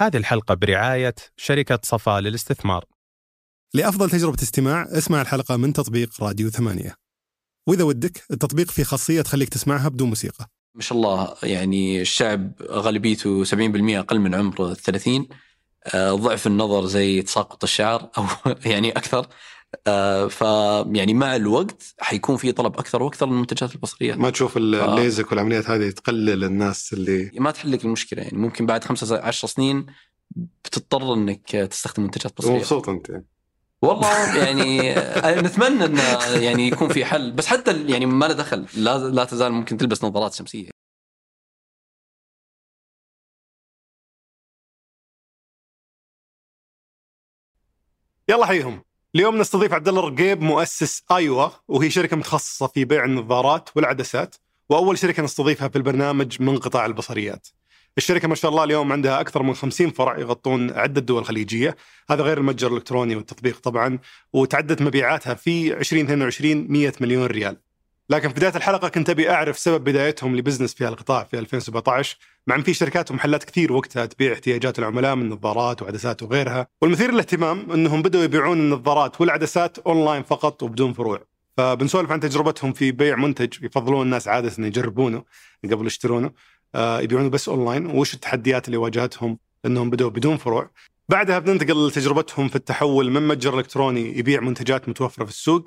هذه الحلقة برعاية شركة صفا للاستثمار. لأفضل تجربة استماع اسمع الحلقة من تطبيق راديو ثمانية. وإذا ودك التطبيق فيه خاصية تخليك تسمعها بدون موسيقى. ما شاء الله يعني الشعب غالبيته 70% أقل من عمر ال 30 آه، ضعف النظر زي تساقط الشعر أو يعني أكثر. آه، ف يعني مع الوقت حيكون في طلب أكثر وأكثر للمنتجات البصرية. ما تشوف الليزك والعمليات هذه تقلل الناس اللي ما تحل لك المشكلة يعني. ممكن بعد خمسة عشر سنين بتضطر إنك تستخدم منتجات بصرية. مبسوط أنت يعني. والله يعني آه، نتمنى انه يعني يكون في حل. بس حتى يعني ما له دخل. لا لا تزال ممكن تلبس نظارات شمسية. يلا حيهم اليوم نستضيف عبد الله الرقيب مؤسس آيوا وهي شركة متخصصة في بيع النظارات والعدسات وأول شركة نستضيفها في البرنامج من قطاع البصريات. الشركة ما شاء الله اليوم عندها أكثر من 50 فرع يغطون عدة دول خليجية، هذا غير المتجر الإلكتروني والتطبيق طبعا، وتعدت مبيعاتها في 2022 100 مليون ريال. لكن في بداية الحلقة كنت أبي أعرف سبب بدايتهم ل business في القطاع في 2017 مع إن في شركات ومحلات كثير وقتها تبيع احتياجات العملاء من نظارات وعدسات وغيرها. والمثير للاهتمام إنهم بدأوا يبيعون النظارات والعدسات أونلاين فقط وبدون فروع. فبنسولف عن تجربتهم في بيع منتج يفضلون الناس عادة إن يجربونه قبل يشترونه. آه يبيعونه بس أونلاين. وش التحديات اللي واجهتهم إنهم بدأوا بدون فروع؟ بعدها بننتقل لتجربتهم في التحول. من متجر إلكتروني يبيع منتجات متوفرة في السوق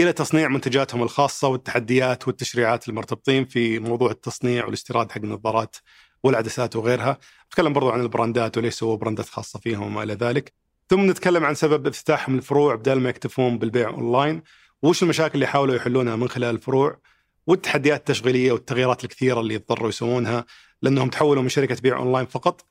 إلى تصنيع منتجاتهم الخاصة والتحديات والتشريعات المرتبطين في موضوع التصنيع والاستيراد حق النظارات والعدسات وغيرها. نتكلم برضو عن ال brandات وليس هو brandات خاصة فيهم وما إلى ذلك. ثم نتكلم عن سبب افتتاحهم الفروع بدل ما يكتفون بالبيع أونلاين وش المشاكل اللي حاولوا يحلونها من خلال الفروع؟ والتحديات التشغيلية والتغييرات الكثيرة اللي يضطروا يسوونها لأنهم تحولوا من شركة بيع أونلاين فقط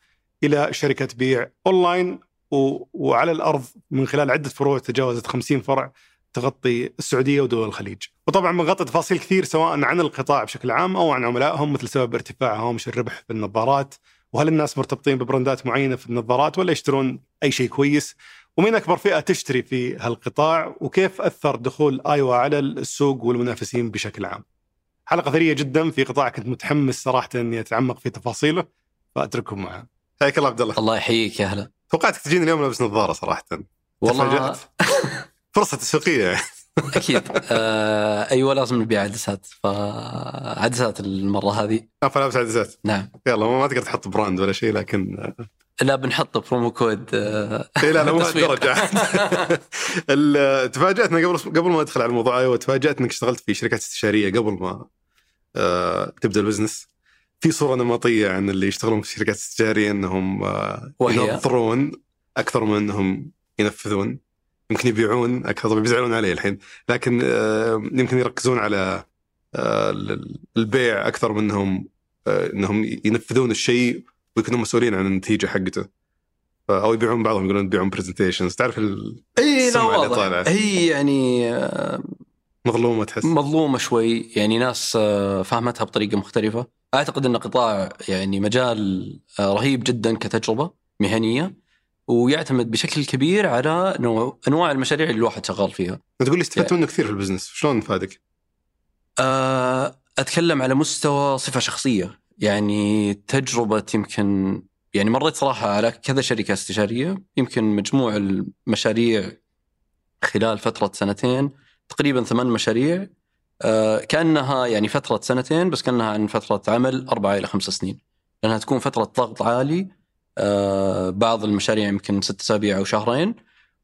إلى شركة بيع أونلاين و... وعلى الأرض من خلال عدة فروع تجاوزت 50 فرع تغطي السعودية ودول الخليج. وطبعا بنغطي تفاصيل كثير سواء عن القطاع بشكل عام أو عن عملائهم مثل سبب ارتفاع هامش الربح في النظارات وهل الناس مرتبطين ب brandات معينة في النظارات ولا يشترون أي شيء كويس؟ ومين أكبر فئة تشتري في هالقطاع وكيف أثر دخول آيوا على السوق والمنافسين بشكل عام. حلقة ثرية جدا في قطاع كنت متحمس صراحة إني أتعمق في تفاصيله فأترككم معها. حياك الله عبد الله. الله يحييك يا هلا. توقعتك تجيني اليوم لابس نظارة صراحة. والله فرصة تسويقية. يعني. أكيد. آه أيوه لازم نبيع عدسات. فعدسات المرة هذه. فلابس عدسات. نعم. يلا ما تقدر تحط براند ولا شيء لكن لا بنحط promo code آه لا لا مو الدرجه تفاجأتنا قبل قبل ما ادخل على الموضوع أيوه تفاجات إنك اشتغلت في شركات استشارية قبل ما آه تبدأ ال business. في صورة نمطية عن اللي يشتغلون في شركات استشارية إنهم آه ينظرون أكثر من إنهم ينفذون. يمكن يبيعون أكثر طبعا بيزعلون علي الحين. لكن آه، يمكن يركزون على آه، البيع أكثر منهم آه، إنهم ينفذون الشيء ويكونوا مسؤولين عن النتيجة حقته. أو يبيعون بعضهم يقولون يبيعون presentations تعرف إي لا واضح. هي يعني مظلومة تحس؟ مظلومة شوي. يعني ناس فهمتها بطريقة مختلفة. أعتقد إن قطاع يعني مجال رهيب جدا كتجربة مهنية. ويعتمد بشكل كبير على نوع أنواع المشاريع اللي الواحد شغال فيها. تقول لي استفدت منه كثير في ال business، شلون أفادك؟ أه أتكلم على مستوى صفة شخصية، يعني تجربة يمكن يعني مريت صراحة على كذا شركة استشارية، يمكن مجموع المشاريع خلال فترة سنتين تقريبا ثمان مشاريع أه كأنها يعني فترة سنتين بس كأنها عن فترة عمل أربعة إلى خمس سنين. لأنها تكون فترة ضغط عالي بعض المشاريع يمكن ست أسابيع أو شهرين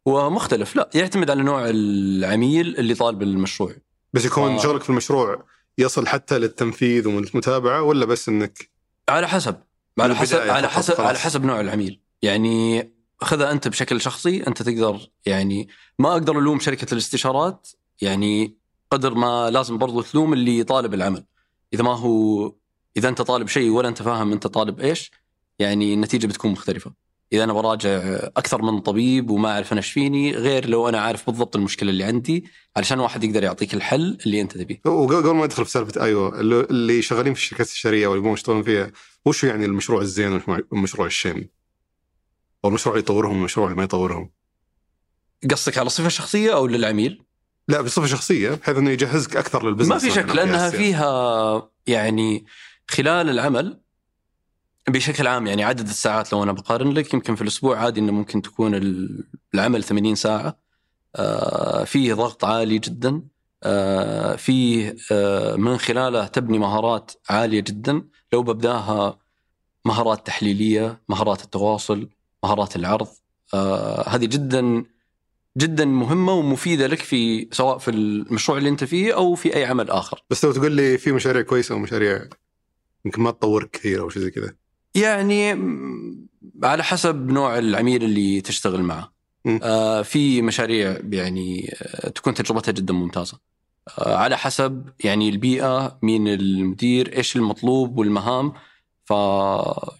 ومختلف. لا يعتمد على نوع العميل اللي طالب المشروع. بس يكون ف... شغلك في المشروع يصل حتى للتنفيذ والمتابعة ولا بس إنك على حسب. على حسب على حسب خلاص. على حسب نوع العميل. يعني خذها أنت بشكل شخصي أنت تقدر يعني ما أقدر ألوم شركة الاستشارات يعني قدر ما لازم برضو تلوم اللي طالب العمل. إذا ما هو إذا أنت طالب شيء ولا أنت فاهم أنت طالب إيش يعني النتيجة بتكون مختلفة إذا أنا براجع أكثر من طبيب وما أعرف أنا إيش فيني غير لو أنا عارف بالضبط المشكلة اللي عندي علشان واحد يقدر يعطيك الحل اللي أنت تبيه. وقبل ما ادخل في سالفة أيوه اللي شغالين في الشركات الشرعيه واللي يبغون يشتغلون فيها وش يعني المشروع الزين والمشروع الشين؟ أو المشروع اللي يطورهم والمشروع اللي ما يطورهم؟ قصدك على صفة شخصية أو للعميل؟ لا بصفة شخصية بحيث إنه يجهزك أكثر للبزنس ما في شك لأنها فيها يعني خلال العمل بشكل عام يعني عدد الساعات لو أنا بقارن لك يمكن في الأسبوع عادي إنه ممكن تكون ال- العمل 80 ساعة. آه، فيه ضغط عالي جدا. آه، فيه آه، من خلاله تبني مهارات عالية جدا. لو ببداها مهارات تحليلية مهارات التواصل مهارات العرض. آه، هذه جدا جدا مهمة ومفيدة لك في سواء في المشروع اللي أنت فيه أو في أي عمل آخر. بس لو تقول لي في مشاريع كويسة ومشاريع يمكن ما تطور كثير أو شيء زي كذا. يعني على حسب نوع العميل اللي تشتغل معه. آه في مشاريع يعني آه تكون تجربتها جدا ممتازة. آه على حسب يعني البيئة مين المدير إيش المطلوب والمهام. ف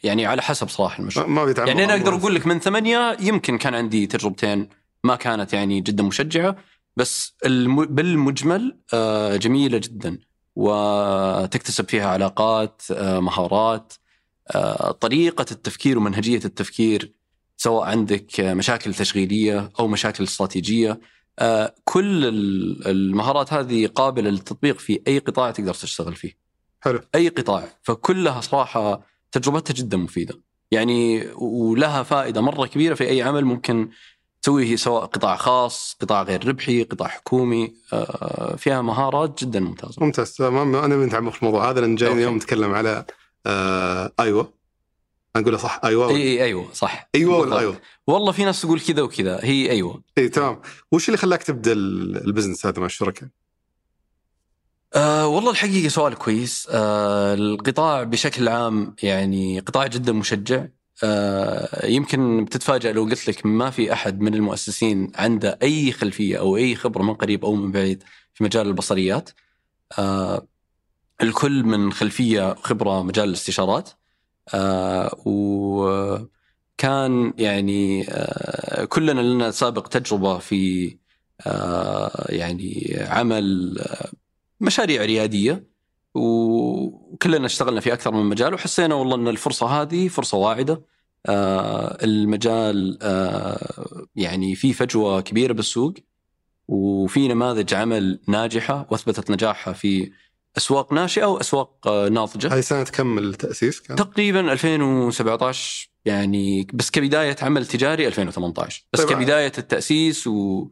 يعني على حسب صراحة المشروع. ما يعني أنا أقدر. أقول لك من ثمانية يمكن كان عندي تجربتين ما كانت يعني جدا مشجعة بس الم... بالمجمل آه، جميلة جدا. وتكتسب فيها علاقات آه، مهارات طريقة التفكير ومنهجية التفكير سواء عندك آه، مشاكل تشغيلية أو مشاكل استراتيجية آه، كل ال- المهارات هذه قابلة للتطبيق في أي قطاع تقدر تشتغل فيه. حلو. أي قطاع فكلها صراحة تجربتها جدا مفيدة. يعني ولها فائدة مرة كبيرة في أي عمل ممكن تسويه سواء قطاع خاص، قطاع غير ربحي، قطاع حكومي، آه، فيها مهارات جدا ممتازة. ممتاز تمام أنا بنتعمق في الموضوع هذا لأن جاي. اليوم نتكلم على آه أيوه اقولها صح أيوه إي إي أيوه صح. أيوه ولا. أيوه والله في ناس تقول كذا وكذا، هي أيوه. إي تمام وش اللي خلاك تبدأ ال- ال business هذا مع الشركاء؟ آه والله الحقيقة سؤال كويس آه القطاع بشكل عام يعني قطاع جدا مشجع آه يمكن بتتفاجأ لو قلت لك ما في أحد من المؤسسين عنده أي خلفية أو أي خبرة من قريب أو من بعيد في مجال البصريات آه الكل من خلفية خبرة مجال الاستشارات آه وكان يعني آه كلنا لنا سابق تجربة في آه يعني عمل مشاريع ريادية وكلنا اشتغلنا في أكثر من مجال وحسينا والله إن الفرصة هذه فرصة واعدة المجال يعني في فجوة كبيرة بالسوق وفي نماذج عمل ناجحة وأثبتت نجاحها في أسواق ناشئة واسواق آه ناضجة. هاي سنة كم التاسيس كان؟ تقريبا 2017 يعني بس كبداية عمل تجاري 2018 بس طيب. كبداية التأسيس و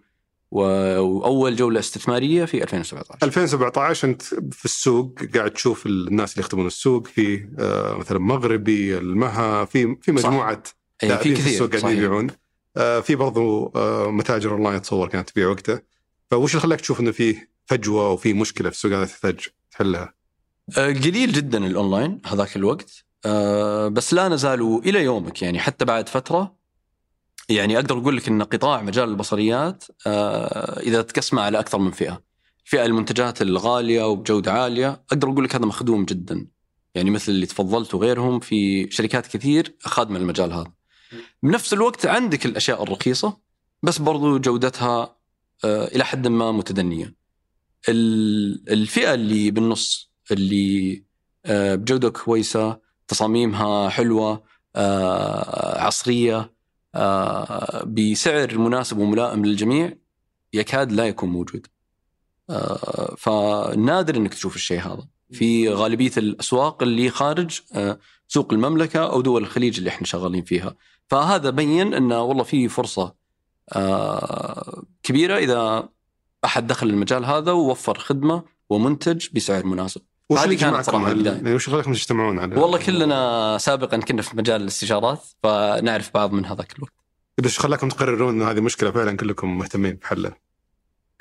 و- وأول جولة استثمارية في 2017 2017 أنت في السوق قاعد تشوف الناس اللي يخدمون السوق في آه مثلا مغربي المها في في مجموعة أي لاعبين في في السوق كثير قاعدين. يبيعون. آه في برضو متاجر أونلاين اتصور كانت تبيع وقتها. فوش اللي خلاك تشوف إنه في فجوة وفي مشكلة في السوق؟ هذا تحتاج تحلها؟ آه، قليل جدا الأونلاين هذاك الوقت. آه، بس لا يزال إلى يومك يعني حتى بعد فترة. يعني أقدر أقول لك إن قطاع مجال البصريات آه، إذا تقسمه على أكثر من فئة. فئة المنتجات الغالية وبجودة عالية أقدر أقول لك هذا مخدوم جدا. يعني مثل اللي تفضلت وغيرهم في شركات كثير خادمة المجال هذا. بنفس الوقت عندك الأشياء الرخيصة بس برضو جودتها إلى حد ما متدنية. الفئة اللي بالنص اللي آه، بجوده كويسة تصاميمها حلوة آه، عصرية آه، بسعر مناسب وملائم للجميع يكاد لا يكون موجود. فنادر إنك تشوف الشيء هذا. في غالبية الأسواق اللي خارج سوق المملكة أو دول الخليج اللي إحنا شغالين فيها. فهذا بين انه والله في فرصة كبيرة إذا أحد دخل المجال هذا ووفر خدمة ومنتج بسعر مناسب. وش هذه كانت البداية. يعني وش خلاكم تجتمعون على؟ والله كلنا سابقا كنا في مجال الاستشارات فنعرف بعض من هذاك الوقت. إيش خلاكم تقررون إنه هذه مشكلة فعلا كلكم مهتمين بحلها؟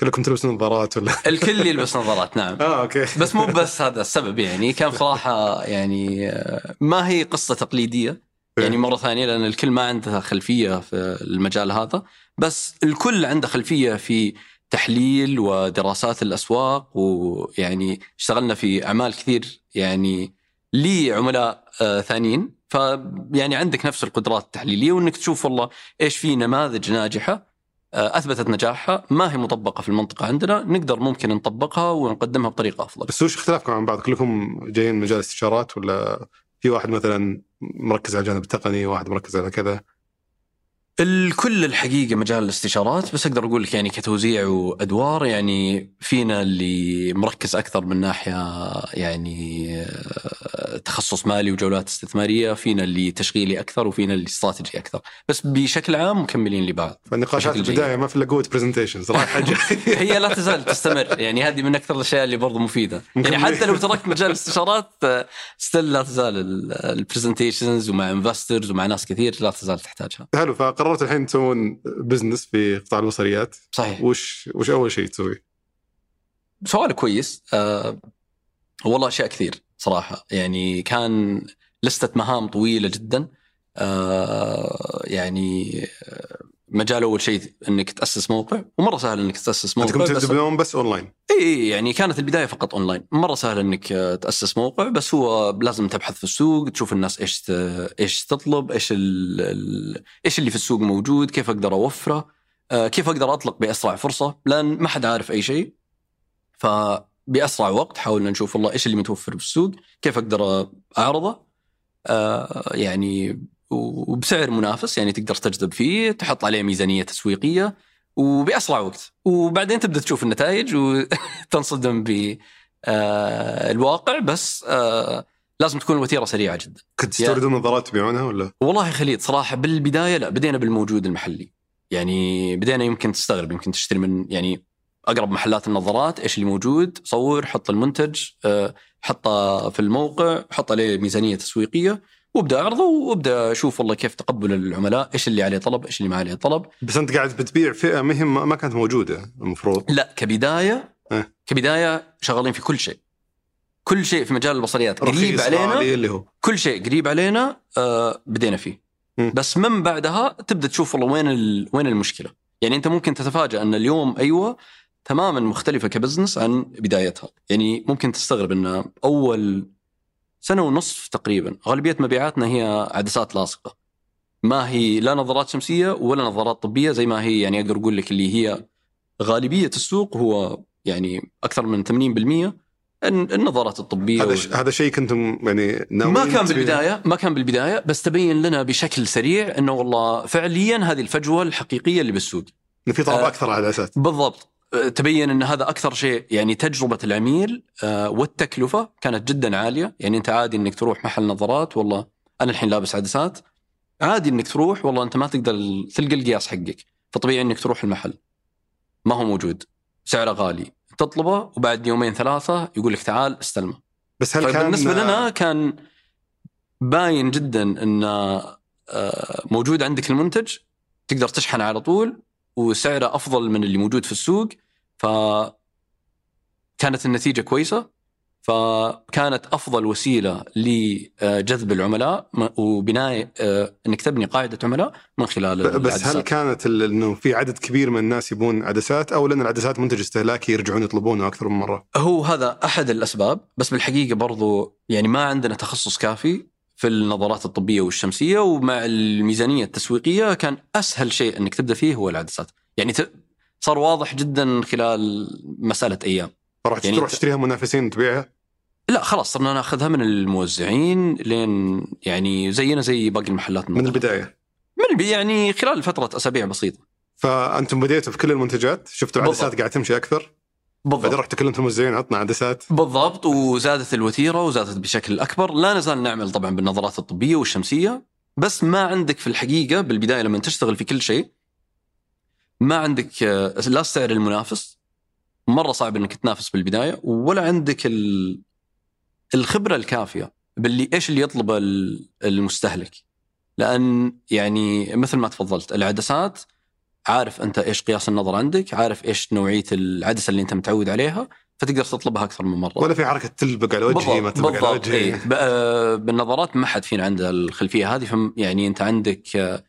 كلكم تلبسون نظارات ولا؟ الكل يلبس نظارات نعم. آه أوكي. بس مو بس هذا السبب يعني كان صراحة يعني آه، ما هي قصة تقليدية. يعني مرة ثانية لأن الكل ما عنده خلفية في المجال هذا. بس الكل عنده خلفية في تحليل ودراسات الأسواق ويعني اشتغلنا في أعمال كثير يعني لعملاء آه، ثانيين فيعني عندك نفس القدرات التحليلية وإنك تشوف والله إيش في نماذج ناجحة آه، أثبتت نجاحها ما هي مطبقة في المنطقة عندنا نقدر ممكن نطبقها ونقدمها بطريقة أفضل. بس وش اختلافكم عن بعض؟ كلكم جايين مجال استشارات ولا في واحد مثلا مركز على الجانب التقني واحد مركز على كذا؟ الكل الحقيقة مجال الاستشارات بس أقدر أقول لك يعني كتوزيع وأدوار يعني فينا اللي مركز أكثر من ناحية يعني آه، تخصص مالي وجولات استثمارية، فينا اللي تشغيلي أكثر وفينا اللي استراتيجي أكثر، بس بشكل عام مكملين لبعض. فالنقاشات البداية ما في إلا قوه presentations رايحه جاية هي لا تزال تستمر. يعني هذه من أكثر الأشياء اللي برضو مفيدة. يعني. حتى لو تركت مجال الاستشارات still لا تزال ال presentations ومع investors ومع ناس كثير لا تزال تحتاجها. حلو فقررت الحين تسوون business في قطاع البصريات؟ صحيح. وش وش أول شيء تسويه؟ سؤال كويس. أه والله أشياء كثير صراحة. يعني كان لستة مهام طويلة جدا. أه يعني مجال أول شيء إنك تأسس موقع ومرة سهل إنك تأسس موقع بس تبدون بس أونلاين. إي يعني كانت البداية فقط أونلاين. مرة سهل إنك آه، تأسس موقع بس هو لازم تبحث في السوق تشوف الناس إيش ت- إيش تطلب إيش ال... إيش اللي في السوق موجود كيف أقدر أوفره آه، كيف أقدر أطلق بأسرع فرصة لأن ما حد عارف أي شيء. فباسرع وقت حاولنا نشوف والله إيش اللي متوفر في السوق كيف أقدر أعرضه آه، يعني وبسعر منافس يعني تقدر تجذب فيه تحط عليه ميزانية تسويقية وبأسرع وقت وبعدين تبدأ تشوف النتائج وتنصدم بالواقع بس آه، لازم تكون الوتيرة سريعة جدا. كنت تستوردون نظارات تبيعونها ولا؟ والله يا خليل صراحة بالبداية لا بدينا بالموجود المحلي. يعني بدينا يمكن تستغرب يمكن تشتري من يعني أقرب محلات النظارات إيش اللي موجود صور حط المنتج آه، حطه في الموقع حط عليه ميزانية تسويقية وابدأ أعرضه وابدأ أشوف والله كيف تقبل العملاء إيش اللي عليه طلب إيش اللي ما عليه طلب. بس أنت قاعد بتبيع فئة مهم ما كانت موجودة المفروض. لا كبداية إيه. كبداية شغالين في كل شيء. كل شيء في مجال البصريات. قريب علينا اللي هو. كل شيء قريب علينا آه بدينا فيه. مم. بس من بعدها تبدأ تشوف والله وين. وين المشكلة. يعني أنت ممكن تتفاجأ أن اليوم أيوه تماما مختلفة كبزنس عن بدايتها. يعني ممكن تستغرب أن أول سنة ونصف تقريبا. غالبية مبيعاتنا هي عدسات لاصقة. ما هي لا نظارات شمسية ولا نظارات طبية زي ما هي يعني أقدر أقول لك اللي هي غالبية السوق هو يعني أكثر من 80% الن- النظارات الطبية هذا ش... هذا شيء كنتم يعني ما كان بالبداية ما كان بالبداية بس تبين لنا بشكل سريع إنه والله فعليا هذه الفجوة الحقيقية اللي بالسوق. في طلب آه. أكثر على العدسات بالضبط. تبين إن هذا أكثر شيء يعني تجربة العميل أه، والتكلفة كانت جدا عالية. يعني أنت عادي إنك تروح محل نظارات والله أنا الحين لابس عدسات. عادي إنك تروح والله أنت ما تقدر تلقى القياس حقك. فطبيعي إنك تروح المحل. ما هو موجود. سعره غالي. تطلبه وبعد يومين ثلاثة يقول لك تعال استلمه. بس هل كان بالنسبة لنا كان باين جدا إن آه، موجود عندك المنتج تقدر تشحن على طول وسعره أفضل من اللي موجود في السوق ف كانت النتيجة كويسة فكانت أفضل وسيلة لجذب العملاء وبناء آه، إنك تبني قاعدة عملاء من خلال بس هل العدسات. كانت ال- إنه في عدد كبير من الناس يبون عدسات أو لأن العدسات منتج استهلاكي يرجعون يطلبونه أكثر من مرة؟ هو هذا أحد الأسباب بس بالحقيقة برضو يعني ما عندنا تخصص كافي في النظارات الطبية والشمسية ومع الميزانية التسويقية كان أسهل شيء أنك تبدأ فيه هو العدسات يعني ت- صار واضح جدا خلال مسألة أيام فرحت يعني تروح تشتريها منافسين تبيعها؟ لا خلاص صرنا ناخذها من الموزعين لين يعني زينا زي باقي المحلات من. البداية من البي يعني خلال فترة أسابيع بسيطة فأنتم بديتوا في كل المنتجات شفتوا العدسات بالضبط. قاعد تمشي أكثر بعدين بالضبط رحتوا كلمتوا الموزعين عطنا عدسات بالضبط وزادت الوتيرة وزادت بشكل أكبر. لا نزال نعمل طبعا بالنظارات الطبية والشمسية بس ما عندك في الحقيقة بالبداية لما تشتغل في كل شيء ما عندك آه، لا السعر المنافس. مرة صعب إنك تنافس بالبداية ولا عندك ال- الخبرة الكافية باللي إيش اللي يطلبه ال- المستهلك. لأن يعني مثل ما تفضلت العدسات عارف أنت إيش قياس النظر عندك عارف إيش نوعية العدسة اللي أنت متعود عليها فتقدر تطلبها أكثر من مرة. ولا في حركة تلبق على وجهي ما تلبق على وجهي إيه. آه، بالنظارات ما حد فينا عنده الخلفية هذه فم يعني أنت عندك آه،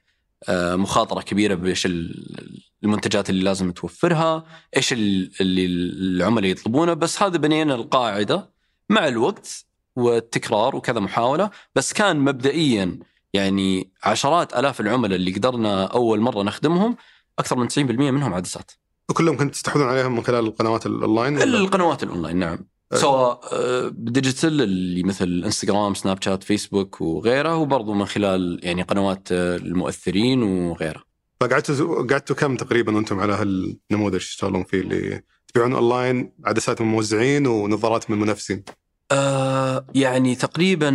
آه، مخاطرة كبيرة بإيش ال- المنتجات اللي لازم توفرها، إيش ال- اللي العملاء يطلبونه، بس هذا بنينا القاعدة مع الوقت والتكرار وكذا محاولة، بس كان مبدئيا يعني عشرات آلاف العملاء اللي قدرنا أول مرة نخدمهم أكثر من 90% منهم عدسات. وكلهم كنتوا تستحوذون عليهم من خلال القنوات الأونلاين؟ القنوات الأونلاين نعم أه. سواء آه، ب digital اللي مثل إنستغرام سناب شات فيسبوك وغيره وبرضه من خلال يعني قنوات آه، المؤثرين وغيره فقعدتوا قعدتوا كم تقريبا وأنتم على هالنموذج تشتغلون فيه اللي تبيعون أونلاين عدسات من موزعين ونظارات من منافسين آه يعني تقريبا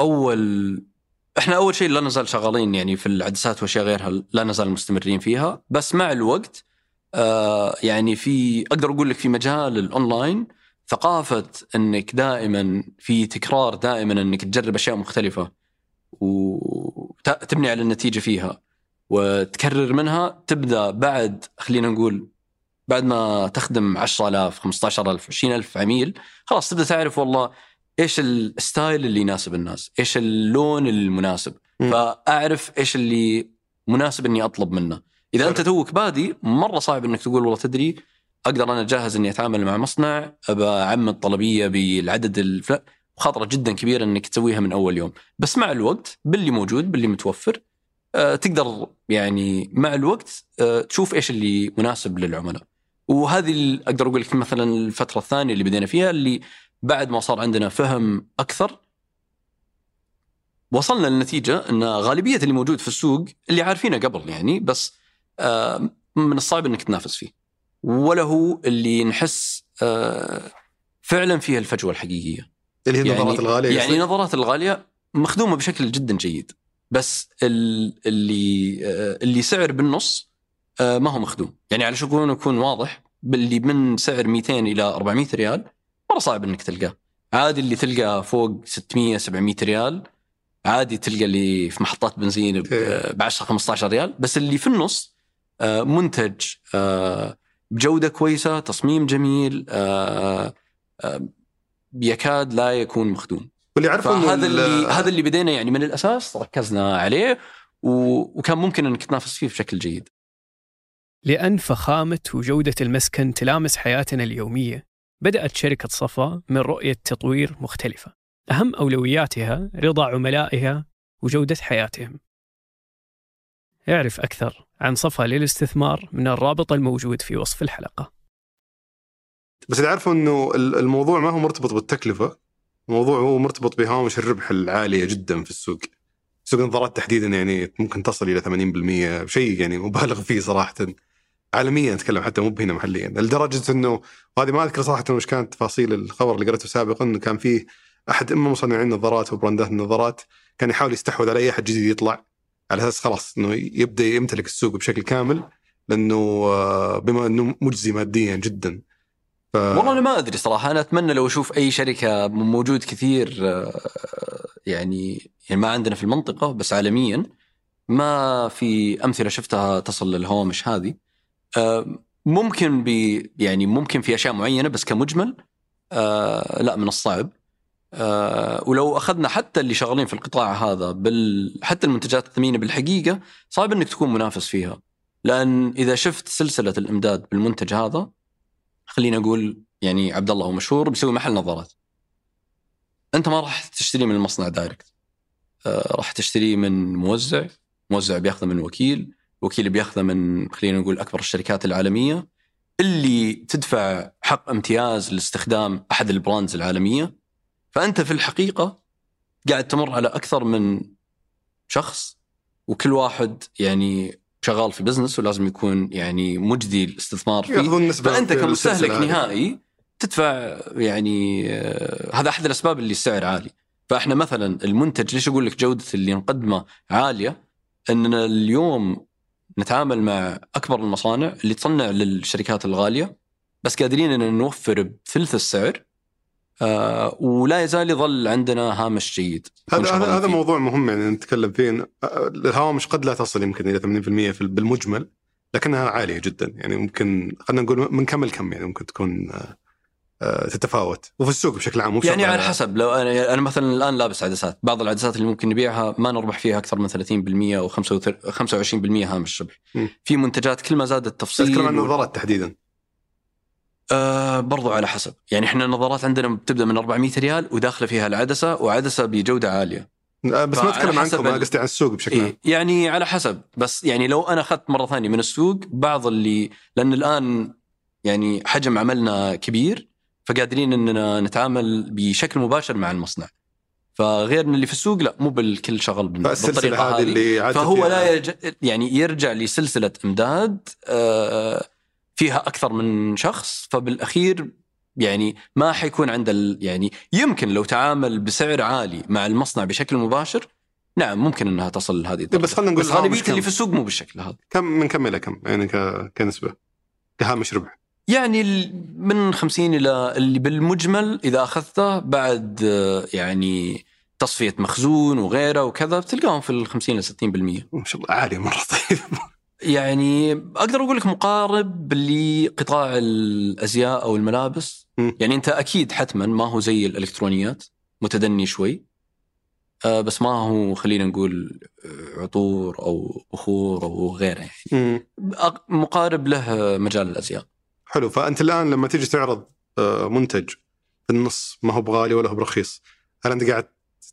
أول إحنا أول شيء لا نزال شغالين يعني في العدسات وأشياء غيرها لا نزال مستمرين فيها بس مع الوقت آه يعني في أقدر أقول لك في مجال الأونلاين ثقافة إنك دائما في تكرار دائما إنك تجرب أشياء مختلفة وتبني على النتيجة فيها وتكرر منها تبدأ بعد خلينا نقول بعد ما تخدم 10000 15000 20000 عميل خلاص تبدأ تعرف والله إيش ال style اللي يناسب الناس؟ إيش اللون المناسب؟ مم. فأعرف إيش اللي مناسب إني أطلب منه. إذا أنت توك بادي مرة صعب إنك تقول والله تدري أقدر أنا جاهز إني أتعامل مع مصنع أبى اعمل طلبيه بالعدد الفلاني خطرة جدا كبيرة إنك تسويها من أول يوم. بس مع الوقت باللي موجود باللي متوفر آه، تقدر يعني مع الوقت آه، تشوف إيش اللي مناسب للعملاء. وهذه أقدر أقول لك مثلا الفترة الثانية اللي بدينا فيها اللي بعد ما صار عندنا فهم أكثر وصلنا للنتيجة إن غالبية اللي موجود في السوق اللي عارفينه قبل يعني بس من الصعب إنك تنافس فيه. ولا هو اللي نحس فعلا فيها الفجوة الحقيقية. اللي هي يعني- النظارات الغالية يعني نظارات الغالية مخدومة بشكل جدا جيد بس ال- اللي اللي سعر بالنص ما هو مخدوم. يعني على شكون يكون واضح باللي من سعر 200 إلى 400 ريال مرة صعب إنك تلقاه عادي اللي تلقى فوق 600 700 ريال عادي تلقى اللي في محطات بنزين إيه. ب 10 15 ريال بس اللي في النص آه، منتج آه، بجودة كويسة تصميم جميل آه، يكاد لا يكون مخدوم واللي فهذا ال- اللي هذا اللي بدينا يعني من الأساس ركزنا عليه وكان ممكن إنك تنافس فيه بشكل جيد. لأن فخامة وجودة المسكن تلامس حياتنا اليومية بدأت شركة صفا من رؤية تطوير مختلفة. أهم أولوياتها رضا عملائها وجودة حياتهم. اعرف أكثر عن صفا للاستثمار من الرابط الموجود في وصف الحلقة. بس إنه ال- الموضوع ما هو مرتبط بالتكلفة. الموضوع هو مرتبط بهوامش الربح العالية جدا في السوق. سوق النظارات تحديدا يعني ممكن تصل إلى 80% شيء يعني مبالغ فيه صراحة. عالميا اتكلم حتى مو هنا محليا لدرجة إنه وهذه ما أذكر صراحة وش كانت تفاصيل الخبر اللي قرأته سابقا إنه كان فيه أحد اما مصنعين النظارات وبراندات النظارات كان يحاول يستحوذ على أي أحد جديد يطلع على أساس خلاص إنه يبدأ يمتلك السوق بشكل كامل لأنه آه، بما إنه مجزي ماديا جدا. ف... والله أنا ما أدري صراحة أنا أتمنى لو أشوف أي شركة موجود كثير آه، يعني يعني ما عندنا في المنطقة بس عالميا ما في أمثلة شفتها تصل للهوامش هذه. ممكن ب يعني ممكن في أشياء معينة بس كمجمل آه، لا من الصعب. آه، ولو أخذنا حتى اللي شغالين في القطاع هذا بال حتى المنتجات الثمينة بالحقيقة صعب إنك تكون منافس فيها. لأن إذا شفت سلسلة الإمداد بالمنتج هذا خلينا أقول يعني عبد الله هو مشهور بيسوي محل نظارات. أنت ما راح تشتري من المصنع دايركت آه، راح تشتريه من موزع موزع بياخذه من وكيل. وكيل بياخذه من خلينا نقول أكبر الشركات العالمية اللي تدفع حق امتياز لاستخدام أحد ال brands العالمية. فأنت في الحقيقة قاعد تمر على أكثر من شخص وكل واحد يعني شغال في business ولازم يكون يعني مجدي الاستثمار فيه. يأخذون نسبة فأنت كمستهلك. نهائي تدفع يعني آه، هذا أحد الأسباب اللي السعر عالي. فإحنا مثلا المنتج ليش أقول لك جودة اللي نقدمه عالية؟ إننا اليوم نتعامل مع أكبر المصانع اللي تصنع للشركات الغالية بس قادرين إن نوفر بثلث السعر آه ولا يزال يظل عندنا هامش جيد هذا هذا. موضوع مهم يعني نتكلم فيه آه، الهوامش قد لا تصل يمكن إلى 80% في بالمجمل لكنها عالية جدا يعني ممكن خلينا نقول من كم لكم يعني ممكن تكون آه، تتفاوت. وفي السوق بشكل عام يعني على حسب. لو أنا أنا مثلا الآن لابس عدسات. بعض العدسات اللي ممكن نبيعها ما نربح فيها أكثر من 30% أو 25% هامش ربح. في منتجات كل ما زاد التفصيل اتكلم عن النظارات تحديدا. آه برضو على حسب. يعني إحنا النظارات عندنا بتبدأ من 400 ريال وداخلة فيها العدسة وعدسة بجودة عالية. آه، بس ما أتكلم عنكم أنا قصدي عن السوق بشكل عام. إيه يعني على حسب. بس يعني لو أنا أخذت مرة ثانية من السوق بعض اللي لأن الآن يعني حجم عملنا كبير فقادرين إننا نتعامل بشكل مباشر مع المصنع. فغير إن اللي في السوق لا مو بالكل شغل بالطريقة هذه اللي فهو لا يرجع يعني يرجع لسلسلة إمداد آه، فيها أكثر من شخص. فبالأخير يعني ما حيكون عنده ال- يعني يمكن لو تعامل بسعر عالي مع المصنع بشكل مباشر نعم ممكن إنها تصل لهذه الدرجه بس خلينا نقول بس غالبيه؟ اللي في السوق مو بالشكل هذا. كم من كم إلى كم؟ يعني ك- كنسبة. كهامش ربح يعني من 50 إلى اللي بالمجمل إذا أخذته بعد آه، يعني تصفية مخزون وغيره وكذا بتلقاهم في ال 50 إلى 60% ما شاء الله عالية مرة طيب. يعني أقدر أقول لك مقارب لقطاع الأزياء أو الملابس. مم. يعني أنت أكيد حتما ما هو زي الإلكترونيات متدني شوي. آه، بس ما هو خلينا نقول آه، عطور أو بخور أو غيره. يعني مقارب له مجال الأزياء. حلو فأنت الآن لما تيجي تعرض آه، منتج في النص ما هو بغالي ولا هو برخيص هل أنت قاعد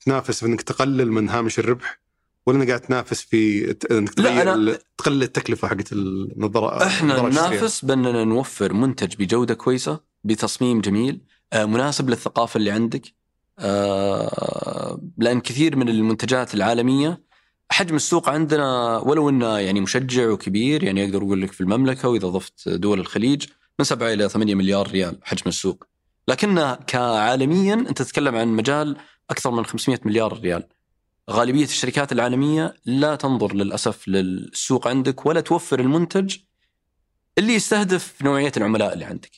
تنافس في إنك تقلل من هامش الربح ولا انك قاعد تنافس في إنك لا، تغير أنا- ال- تقلل التكلفة حقت النظارة إحنا؟ ننافس بأننا نوفر منتج بجودة كويسة بتصميم جميل آه، مناسب للثقافة اللي عندك آه، لأن كثير من المنتجات العالمية حجم السوق عندنا ولو إنه يعني مشجع وكبير يعني أقدر أقول لك في المملكة وإذا ضفت دول الخليج من 7 إلى 8 مليار ريال حجم السوق لكنه كعالميا أنت تتكلم عن مجال أكثر من 500 مليار ريال غالبية الشركات العالمية لا تنظر للأسف للسوق عندك ولا توفر المنتج اللي يستهدف نوعية العملاء اللي عندك.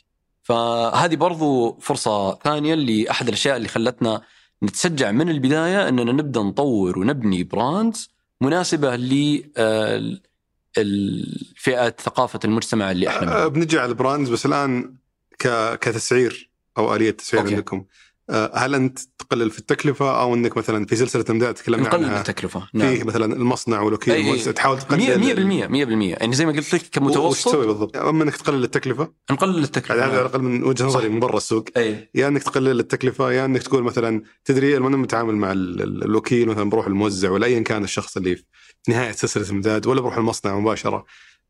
فهذه برضو فرصة ثانية اللي احد الأشياء اللي خلتنا نتشجع من البداية أننا نبدأ نطور ونبني براندز مناسبة ل آه، الفئة ثقافة المجتمع اللي إحنا آه،. بنجي على ال brands بس الآن. كتسعير أو آلية تسعير أوكي. عندكم آه، هل أنت تقلل في التكلفة أو إنك مثلا في سلسلة إمداد تكلمنا نقلل عنها التكلفه فيه نعم مثلا المصنع والوكيل أي- أي. تحاول تقلل 100% 100% يعني زي ما قلت لك وش كمتوسط تسوي بالضبط؟ أما إنك تقلل التكلفة نقلل يعني التكلفة هذا على. الأقل من وجهة نظري. من برا السوق أي يا إنك تقلل التكلفة يا إنك تقول مثلا تدري أنا متعامل مع ال- ال- الوكيل مثلا بروح الموزع ولا ايا كان الشخص اللي نهايه سلسلة امداد ولا بروح المصنع مباشرة.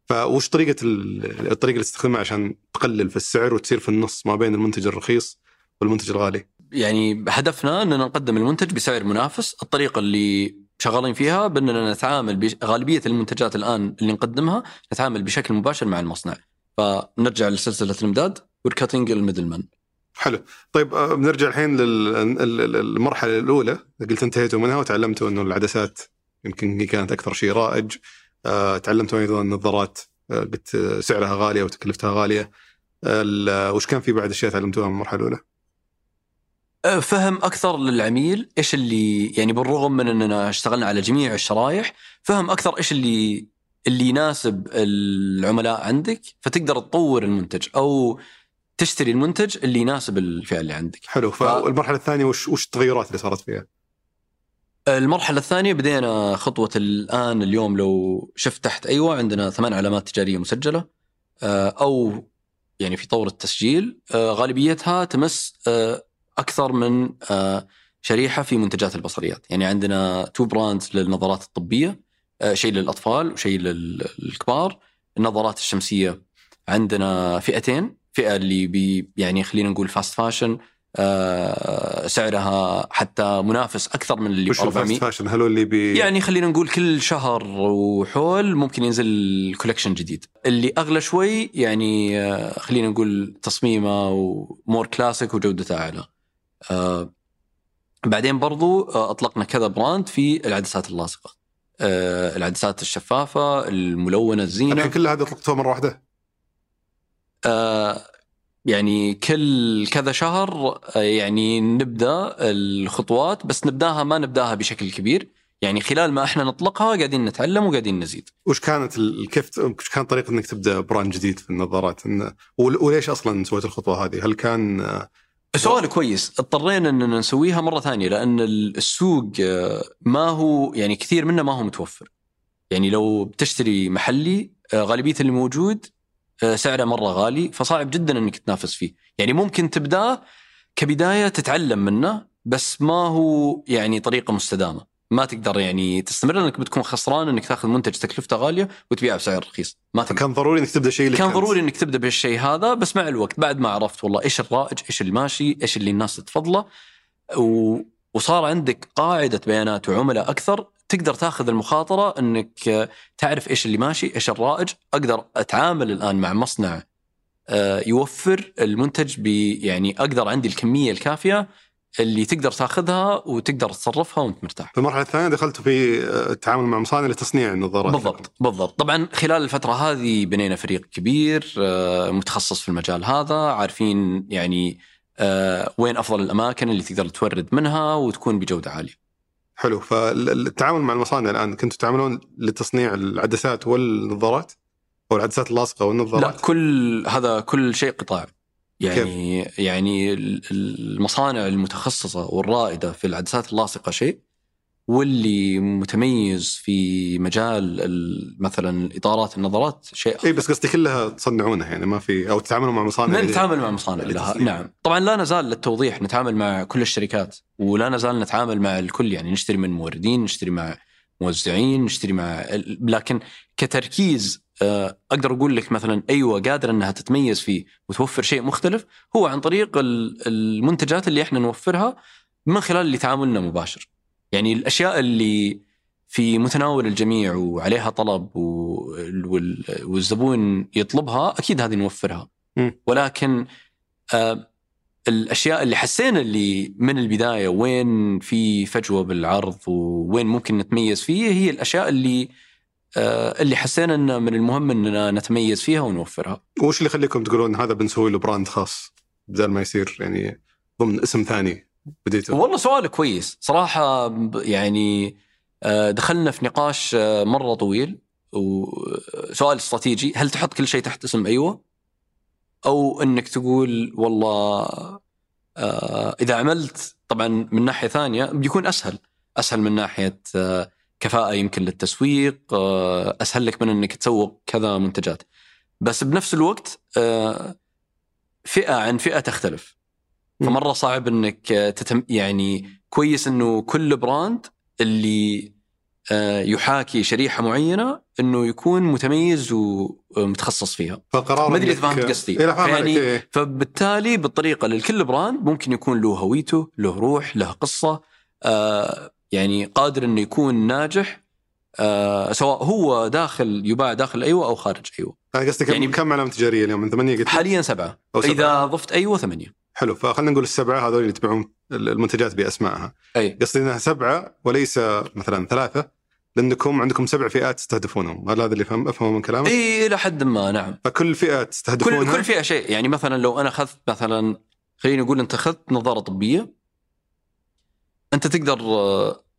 فوش طريقة ال- الطريقة اللي تستخدمها عشان تقلل في السعر وتصير في النص ما بين المنتج الرخيص والمنتج الغالي؟ يعني هدفنا إننا نقدم المنتج بسعر منافس، الطريقة اللي شغالين فيها بإننا نتعامل بغالبيه المنتجات الآن اللي نقدمها نتعامل بشكل مباشر مع المصنع. فنرجع لسلسلة الامداد وال cutting ال middle man. حلو. طيب آه، بنرجع الحين للمرحلة الأولى. قلت انتهيتوا منها وتعلمتوا إنه العدسات يمكن هي كانت أكثر شيء رائج آه، تعلمتوا أيضا النظارات آه، قلت آه، سعرها غالية وتكلفتها غالية ال- وش كان في بعد أشياء تعلمتوها من المرحلة الأولى؟ أه، فهم أكثر للعميل إيش اللي يعني بالرغم من أننا اشتغلنا على جميع الشرائح، فهم أكثر إيش اللي اللي يناسب العملاء عندك فتقدر تطور المنتج أو تشتري المنتج اللي يناسب الفئة اللي عندك. حلو فالمرحلة الثانية وش وش التغيرات اللي صارت فيها؟ المرحلة الثانية بدينا خطوة الآن اليوم لو شفت تحت أيوا عندنا ثمان علامات تجارية مسجلة آه، أو يعني في طور التسجيل آه، غالبيتها تمس آه، أكثر من شريحة في منتجات البصريات. يعني عندنا two brands للنظارات الطبية شيء للأطفال وشيء للكبار. النظارات الشمسية عندنا فئتين فئة اللي بي يعني خلينا نقول fast fashion سعرها حتى منافس أكثر من اللي وش ب الفاست 400 فاشن هل اللي بي يعني خلينا نقول كل شهر وحول ممكن ينزل كولكشن جديد. اللي أغلى شوي يعني آه، خلينا نقول تصميمه ومور كلاسيك وجودته أعلى. آه، بعدين برضو آه، أطلقنا كذا براند في العدسات اللاصقة. آه، العدسات الشفافة الملونة الزينة. الحين كل هذا أطلقتوها مرة واحدة؟ يعني كل كذا شهر آه، يعني نبدأ الخطوات بس نبدأها ما نبدأها بشكل كبير يعني خلال ما إحنا نطلقها قاعدين نتعلم وقاعدين نزيد وش كانت كيف وش كانت طريقة إنك تبدأ brand جديد في النظارات؟ إن وليش أصلا سويت الخطوة هذه؟ هل كان آه، سؤال كويس اضطرينا اننا نسويها مرة ثانية لأن ال- السوق آه، ما هو يعني كثير منه ما هو متوفر يعني لو بتشتري محلي غالبية اللي موجود سعره مرة غالي فصعب جدا إنك تنافس فيه. يعني ممكن تبداه كبداية تتعلم منه بس ما هو يعني طريقة مستدامة. ما تقدر يعني تستمر انك بتكون خسران إنك تأخذ منتج تكلفته غالية وتبيعه بسعر رخيص. ما تقدر. كان ضروري إنك تبدأ شيء كان أنت. ضروري إنك تبدأ بالشيء هذا بس مع الوقت بعد ما عرفت والله إيش الرائج إيش الماشي إيش اللي الناس تفضله و وصار عندك قاعدة بيانات وعملاء أكثر تقدر تاخذ المخاطرة إنك آه، تعرف إيش اللي ماشي، إيش الرائج، أقدر أتعامل الآن مع مصنع آه، يوفر المنتج ب يعني أقدر عندي الكمية الكافية اللي تقدر تاخذها وتقدر تصرفها وأنت مرتاح. في المرحلة الثانية دخلتوا في آه، التعامل مع مصانع لتصنيع النظارات. بالضبط بالضبط. طبعا خلال الفترة هذه بنينا فريق كبير متخصص في المجال هذا عارفين يعني وين أفضل الأماكن اللي تقدر تورد منها وتكون بجودة عالية. حلو. فالتعامل مع المصانع الآن كنتوا تعملون لتصنيع العدسات والنظارات؟ أو العدسات اللاصقة والنظارات؟ لا كل هذا كل شيء قطاع. يعني كيف؟ يعني المصانع المتخصصة والرائدة في العدسات اللاصقة شيء. واللي متميز في مجال مثلا اطارات النظارات شيء اي بس قصدي كلها تصنعونها يعني ما في أو تتعاملوا مع مصانع نتعامل مع مصانع لها. نعم. طبعا لا نزال للتوضيح نتعامل مع كل الشركات ولا نزال نتعامل مع الكل يعني. نشتري من موردين نشتري مع موزعين نشتري مع لكن كتركيز آه، أقدر أقول لك مثلا أيوه قادرة إنها تتميز فيه وتوفر شيء مختلف هو عن طريق المنتجات اللي إحنا نوفرها من خلال اللي تعاملنا مباشر. يعني الأشياء اللي في متناول الجميع وعليها طلب والزبون يطلبها أكيد هذه نوفرها. ولكن آه، الأشياء اللي حسينا اللي من البداية وين في فجوة بالعرض ووين ممكن نتميز فيه هي الأشياء اللي آه، اللي حسينا إنه من المهم إننا نتميز فيها ونوفرها. وش اللي يخليكم تقولون هذا بنسوي له براند خاص بدل ما يصير يعني ضمن اسم ثاني بديته؟ والله سؤال كويس. صراحة يعني آه، دخلنا في نقاش آه، مرة طويل. وسؤال استراتيجي. هل تحط كل شيء تحت اسم أيوه؟ أو إنك تقول والله إذا عملت طبعا من ناحية ثانية بيكون أسهل. أسهل من ناحية كفاءة يمكن للتسويق آه، أسهل لك من إنك تسوق كذا منتجات. بس بنفس الوقت آه، فئة عن فئة تختلف. فمرة صعب إنك تتم يعني كويس إنه كل brand اللي آه، يحاكي شريحة معينة إنه يكون متميز ومتخصص فيها. فقرار ما أدري إذا فهمت قصدي. يعني إيه. فبالتالي بالطريقة لكل brand ممكن يكون له هويته، له روح، له قصة يعني قادر إنه يكون ناجح آه سواء هو داخل يباع داخل أيوه أو خارج أيوه. أنا قصدي يعني كم علامه تجارية اليوم من ثمانية قلت حاليا سبعة. أو سبعة. إذا ضفت أيوه ثمانية. حلو فخلينا نقول السبعة هذول اللي يتبعون المنتجات بأسمائها. أي قصدي إنها سبعة وليس مثلا ثلاثة لأنكم عندكم سبع فئات تستهدفونهم، هل هذا اللي فهم أفهمه من كلامك؟ إي إلى حد ما نعم. فكل فئة تستهدفونها كل كل فئة شيء، يعني مثلا لو أنا أخذت مثلا خليني أقول أنت أخذت نظارة طبية أنت تقدر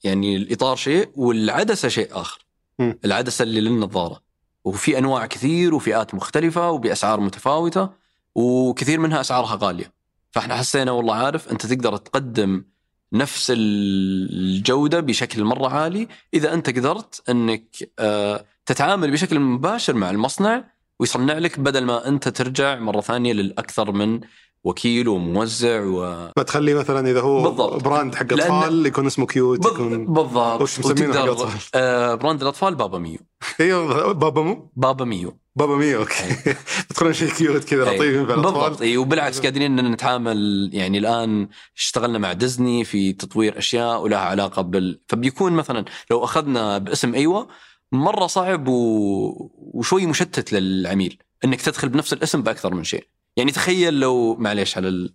يعني الإطار شيء والعدسة شيء آخر م. العدسة اللي للنظارة وفي أنواع كثير وفئات مختلفة وبأسعار متفاوتة وكثير منها أسعارها غالية فاحنا حسينا والله عارف انت تقدر تقدم نفس الجودة بشكل مرة عالي إذا أنت قدرت إنك آه، تتعامل بشكل مباشر مع المصنع ويصنع لك بدل ما أنت ترجع مرة ثانية للأكثر من وكيل وموزع و ما تخلي مثلا إذا هو بالضبط. brand حق أطفال يكون اسمه cute يكون بالضبط وش مسمينه حق الاطفال؟ آه brand الأطفال بابا ميو إيوه بابا مو؟ بابا ميو بابا ميو أوكي. تدخلون شيء cute كذا لطيف بالضبط. أي وبالعكس قادرين نتعامل يعني الآن اشتغلنا مع ديزني في تطوير أشياء ولها علاقة بال فبيكون مثلا لو أخذنا باسم أيوه مرة صعب و... وشوي مشتت للعميل إنك تدخل بنفس الاسم بأكثر من شيء. يعني تخيل لو معليش على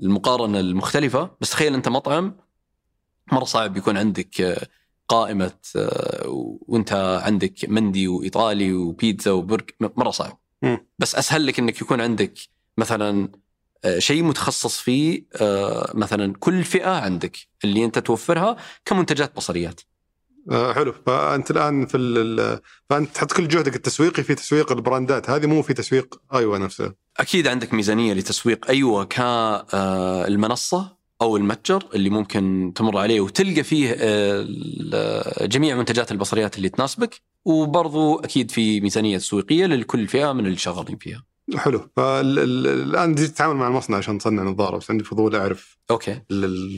المقارنة المختلفة بس تخيل أنت مطعم مرة صعب يكون عندك قائمة آه، وانت عندك مندي وإيطالي وبيتزا وبرج مرة صعب. بس أسهل لك إنك يكون عندك مثلا آه، شيء متخصص فيه مثلا كل فئة عندك اللي أنت توفرها كمنتجات بصريات. آه حلو. فأنت الآن في فأنت تحط كل جهدك التسويقي في تسويق البراندات. هذه مو في تسويق أيوه نفسه أكيد عندك ميزانية لتسويق أيوه كالمنصه أو المتجر اللي ممكن تمر عليه وتلقى فيه آه، جميع منتجات البصريات اللي تناسبك وبرضو أكيد في ميزانية تسويقيه لكل فئه من اللي شغالين فيها. حلو. فالان جيت تتعامل مع المصنع عشان تصنع نظارة بس عندي فضول أعرف أوكي.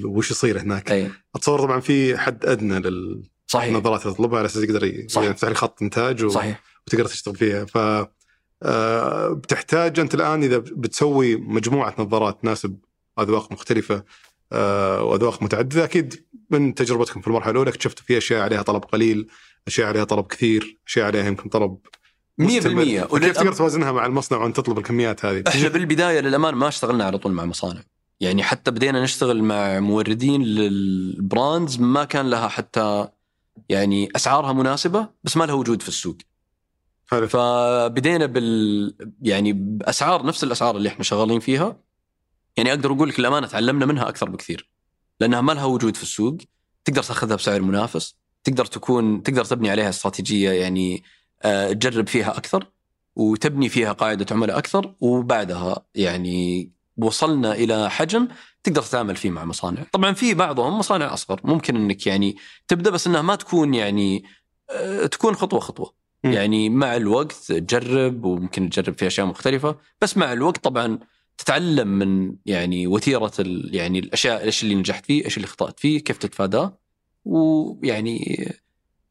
وش يصير هناك. أي. أتصور طبعا في حد أدنى لل صحيح. النظارات تطلبها على أساس يقدر يفتح لك خط إنتاج و... صحيح. وتقدر تشتغل فيها. ف آه، بتحتاج أنت الآن إذا بتسوي مجموعة نظارات تناسب أذواق مختلفة آه، وأذواق متعددة أكيد من تجربتكم في المرحلة الأولى اكتشفتوا في أشياء عليها طلب قليل، أشياء عليها طلب كثير، أشياء عليها يمكن طلب 100% مستمر. كيف تقدر توازنها مع المصنع وأنت تطلب الكميات هذه؟ إحنا بالبداية للأمانة ما اشتغلنا على طول مع مصانع يعني حتى بدينا نشتغل مع موردين للبراندز ما كان لها حتى يعني أسعارها مناسبة بس ما لها وجود في السوق حلو. فبدينا بال يعني بأسعار نفس الأسعار اللي إحنا شغالين فيها يعني أقدر أقول لك الأمانة تعلمنا منها أكثر بكثير. لأنها ما لها وجود في السوق. تقدر تأخذها بسعر منافس. تقدر تكون تقدر تبني عليها استراتيجية يعني آه، تجرب فيها أكثر وتبني فيها قاعدة عملاء أكثر وبعدها يعني وصلنا إلى حجم تقدر تتعامل فيه مع مصانع، طبعا في بعضهم مصانع أصغر. ممكن إنك يعني تبدأ بس إنها ما تكون يعني آه، تكون خطوة خطوة. م. يعني مع الوقت تجرب وممكن تجرب في أشياء مختلفة، بس مع الوقت طبعا تتعلم من يعني وتيرة ال- يعني الأشياء إيش اللي نجحت فيه، إيش اللي اخطات فيه، كيف تتفاداه ويعني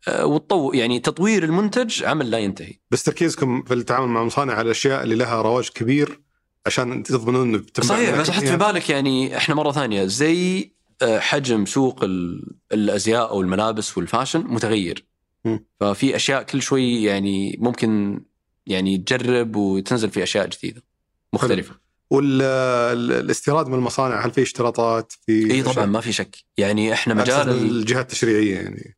آه، وتطور يعني تطوير المنتج عمل لا ينتهي. بس تركيزكم في التعامل مع المصانع على الأشياء اللي لها رواج كبير عشان تضمنون إنه صحيح بس حط في كميات. بالك يعني إحنا مرة ثانية زي آه، حجم سوق ال- الأزياء أو الملابس والفاشن متغير. ففي أشياء كل شوي يعني ممكن يعني تجرب وتنزل في أشياء جديدة مختلفة والاستيراد من المصانع هل في اشتراطات؟ في إي طبعا ما في شك. يعني إحنا مجال ال- الجهات التشريعية يعني.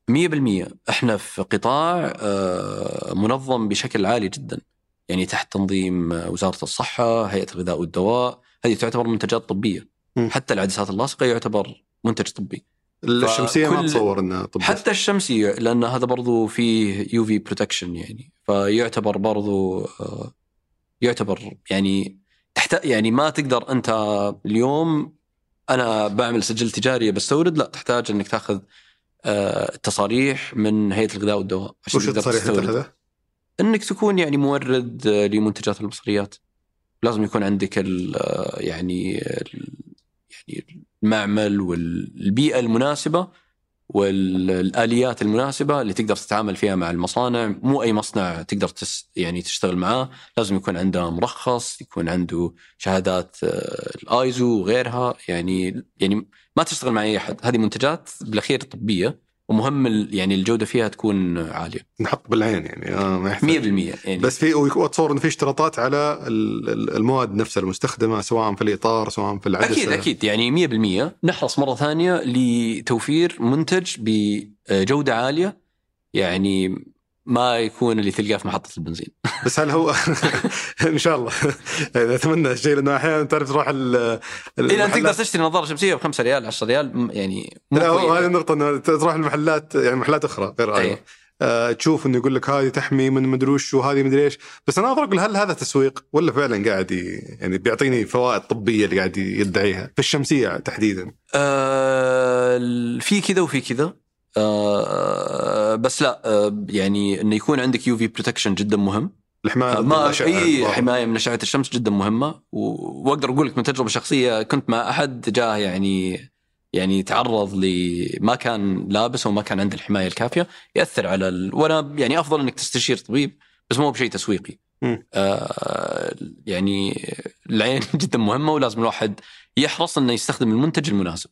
100% إحنا في قطاع آه، منظم بشكل عالي جدا. يعني تحت تنظيم آه، وزارة الصحة، هيئة الغذاء والدواء، هذه تعتبر منتجات طبية. مم. حتى العدسات اللاصقة يعتبر منتج طبي. الشمسية ما اتصور إنها طب- حتى الشمسي لأن هذا برضو فيه UV protection يعني. فيعتبر برضو آه، يعتبر يعني تحت يعني ما تقدر أنت اليوم أنا بعمل سجل تجاري بستورد لا تحتاج إنك تاخذ آه، تصاريح من هيئة الغذاء والدواء عشان وش تقدر التصريح اللي تستورد تاخذه؟ إنك تكون يعني مورد آه، لمنتجات البصريات لازم يكون عندك ال آه، يعني ال- يعني المعمل والبيئة المناسبة والآليات المناسبة اللي تقدر تتعامل فيها مع المصانع مو أي مصنع تقدر تس يعني تشتغل معاه لازم يكون عنده مرخص يكون عنده شهادات آه، الآيزو وغيرها يعني يعني ما تشتغل مع أي أحد. هذه منتجات بالأخير طبية. ومهم يعني الجودة فيها تكون عالية. 100% نحط بالعين يعني آه ما يحتاج. يعني. بس في وأتصور انه في اشتراطات على ال- ال- المواد نفسها المستخدمة سواء في الإطار سواء في العدسة. أكيد أكيد. يعني 100% نحرص مرة ثانية لتوفير منتج بجودة عالية. يعني ما يكون اللي تلقاه في محطة البنزين. بس هل هو إن شاء الله. أتمنى الشيء لأنه أحيانا تعرف تروح ال إذا انت تقدر تشتري نظارة شمسية ب 5 ريال 10 ريال يعني لا هو. هذه النقطة إنه تروح المحلات يعني محلات أخرى غير أي. أيوه آه تشوف إنه يقول لك هذه تحمي من مدري وش وهذه مدري إيش. بس أنا أقول هل هذا تسويق ولا فعلا قاعد يعني بيعطيني فوائد طبية اللي قاعد يدعيها في الشمسية تحديدا؟ آه في كذا وفي كذا. آه بس لا آه يعني إنه يكون عندك UV protection جدا مهم الحماية من الأشعة إي. حماية من اشعه الشمس جدا مهمة وأقدر أقول لك من تجربة شخصية كنت مع أحد جاه يعني يعني تعرض ل ما كان لابس وما كان عنده الحماية الكافية يأثر على ال... وأنا يعني أفضل إنك تستشير طبيب بس مو بشيء تسويقي. آه يعني العين جدا مهمة ولازم الواحد يحرص إنه يستخدم المنتج المناسب.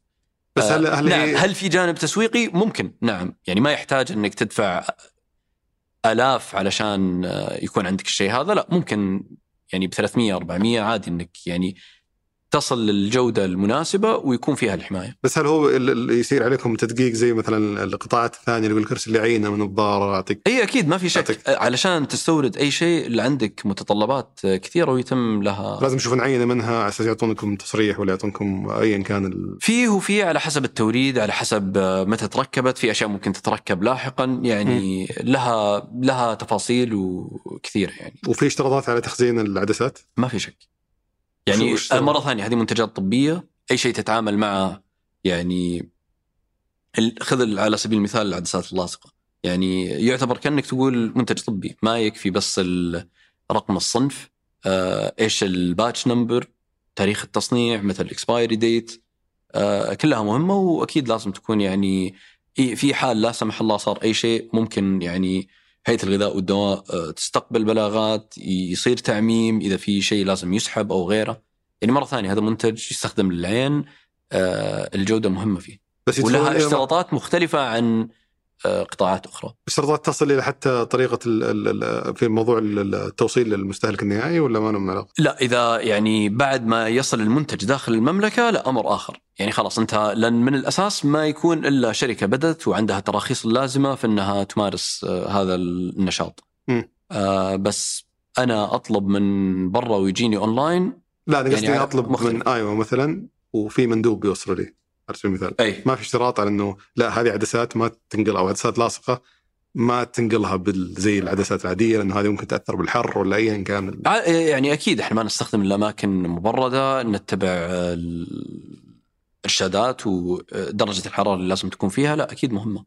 بس هل هل نعم هي هل في جانب تسويقي؟ ممكن نعم يعني ما يحتاج إنك تدفع آلاف علشان آه، يكون عندك الشيء هذا لا ممكن يعني ب 300 400 عادي إنك يعني تصل للجودة المناسبة ويكون فيها الحماية. بس هل هو ال- اللي يصير عليكم تدقيق زي مثلا القطاعات الثانية اللي يقول لك ارسل عينه من الضارة؟ اعطيك إي أكيد ما في شك. أعطيك. آه، علشان تستورد أي شيء اللي عندك متطلبات آه، كثيرة ويتم لها. لازم يشوفون عينه منها على أساس يعطونكم تصريح ولا يعطونكم ايا كان ال... فيه وفي على حسب التوريد على حسب آه، متى تركبت. في أشياء ممكن تتركب لاحقا يعني لها لها تفاصيل وكثيرة يعني. وفي اشتراطات على تخزين العدسات؟ ما في شك. يعني سبب؟ مرة ثانية هذه منتجات طبية. أي شيء تتعامل معه يعني خذ على سبيل المثال العدسات اللاصقة. يعني يعتبر كأنك تقول منتج طبي ما يكفي بس رقم الصنف. آه، إيش ال batch number تاريخ التصنيع متى ال expiry date آه، كلها مهمة وأكيد لازم تكون يعني في حال لا سمح الله صار أي شيء ممكن يعني هيئة الغذاء والدواء آه، تستقبل بلاغات يصير تعميم إذا في شيء لازم يسحب أو غيره. يعني مرة ثانية هذا منتج يستخدم للعين آه، الجودة مهمة فيه. بس ولها اشتراطات مختلفة عن قطاعات أخرى اشتراطات تصل إلى حتى طريقة ال ال ال في موضوع ال- التوصيل للمستهلك النهائي ولا ما لهم علاقة؟ لا إذا يعني بعد ما يصل المنتج داخل المملكة لا أمر آخر يعني خلاص أنت لأن من الأساس ما يكون إلا شركة بدأت وعندها التراخيص اللازمه في إنها تمارس آه، هذا النشاط. آه بس أنا أطلب من برا ويجيني أونلاين لا أنا قصدي يعني أطلب مختلف. من أيوه مثلا وفي مندوب بيوصل لي على سبيل المثال أي. ما في اشتراط على إنه لا هذه عدسات ما تنقل أو عدسات لاصقة ما تنقلها بال زي العدسات العادية لأنه هذه ممكن تأثر بالحر ولا ايا كان. ع- يعني أكيد إحنا ما نستخدم الاماكن مبردة نتبع آه، الإرشادات ودرجة الحرارة اللي لازم تكون فيها لا أكيد مهمة.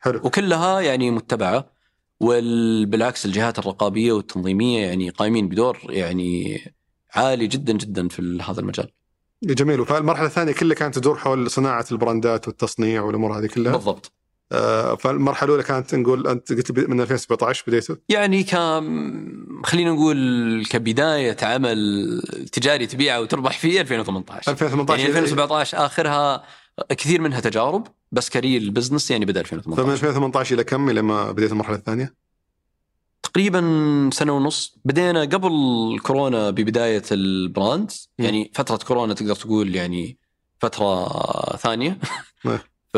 حلو. وكلها يعني متبعة وبالعكس الجهات الرقابية والتنظيمية يعني قايمين بدور يعني عالي جدا جدا في هذا المجال. جميل. فالمرحله الثانية كلها كانت تدور حول صناعة البراندات والتصنيع والأمور هذه كلها. بالضبط. آه فالمرحلة الأولى كانت نقول أنت قلت من 2017 بديته يعني ك خلينا نقول كبداية عمل تجاري تبيعه وتربح فيه 2018 2018 يعني 2017 آخرها كثير منها تجارب بس ك real business يعني بدأ فمن 2018 2018 إلى كم؟ إلى ما بديت المرحلة الثانية؟ تقريبا سنة ونص بدينا قبل كورونا ببداية البراند. يعني فترة كورونا تقدر تقول يعني فترة ثانية نعم. ف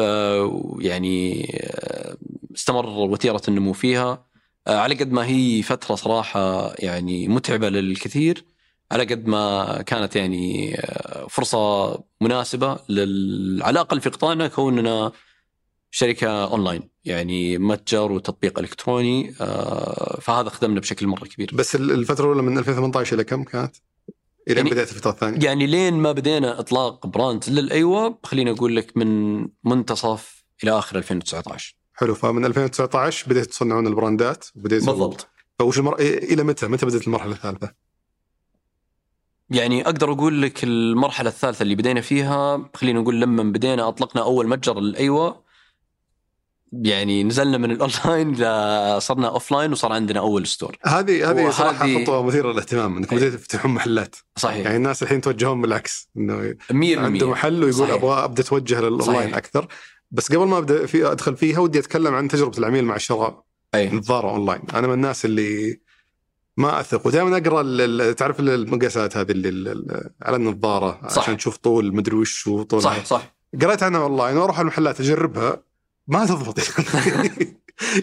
يعني آه، استمر وتيرة النمو فيها آه، على قد ما هي فترة صراحة يعني متعبة للكثير على قد ما كانت يعني آه، فرصة مناسبة لل... على الأقل في قطاعنا كوننا شركة أونلاين يعني متجر وتطبيق إلكتروني آه، فهذا خدمنا بشكل مرة كبير بس ال- الفترة الأولى من 2018 إلى كم كانت؟ إلى يعني- بدايه الفترة الثانية يعني لين ما بدينا إطلاق brand لأيوا خليني أقول لك من منتصف إلى آخر 2019 حلو فمن 2019 بديت تصنعون البراندات وبديت بالضبط فوش المر... إلى متى؟ متى بدأت المرحلة الثالثة؟ يعني أقدر أقول لك المرحلة الثالثة اللي بدينا فيها خلينا نقول لما بدينا أطلقنا أول متجر لأيوا يعني نزلنا من الاونلاين صرنا offline وصار عندنا أول store هذه هذه صراحة خطوة مثيرة للاهتمام انكم إيه. بديتوا تفتحون محلات. صحيح. يعني الناس الحين توجهون بالعكس إنه 100% عنده محل ويقول. أبغى أبدأ أتوجه للاونلاين. أكثر. بس قبل ما أبدأ في أدخل فيها ودي أتكلم عن تجربة العميل مع الشراء. أي. نظاره اونلاين أنا من الناس اللي ما أثق ودائما أقرأ تعرف ال- المقاسات هذه اللي ال- ال- على النظارة صح. عشان تشوف طول مدري وش وطول صح صح. قريت عنها اونلاين وأروح المحلات أجربها. ما تضبط.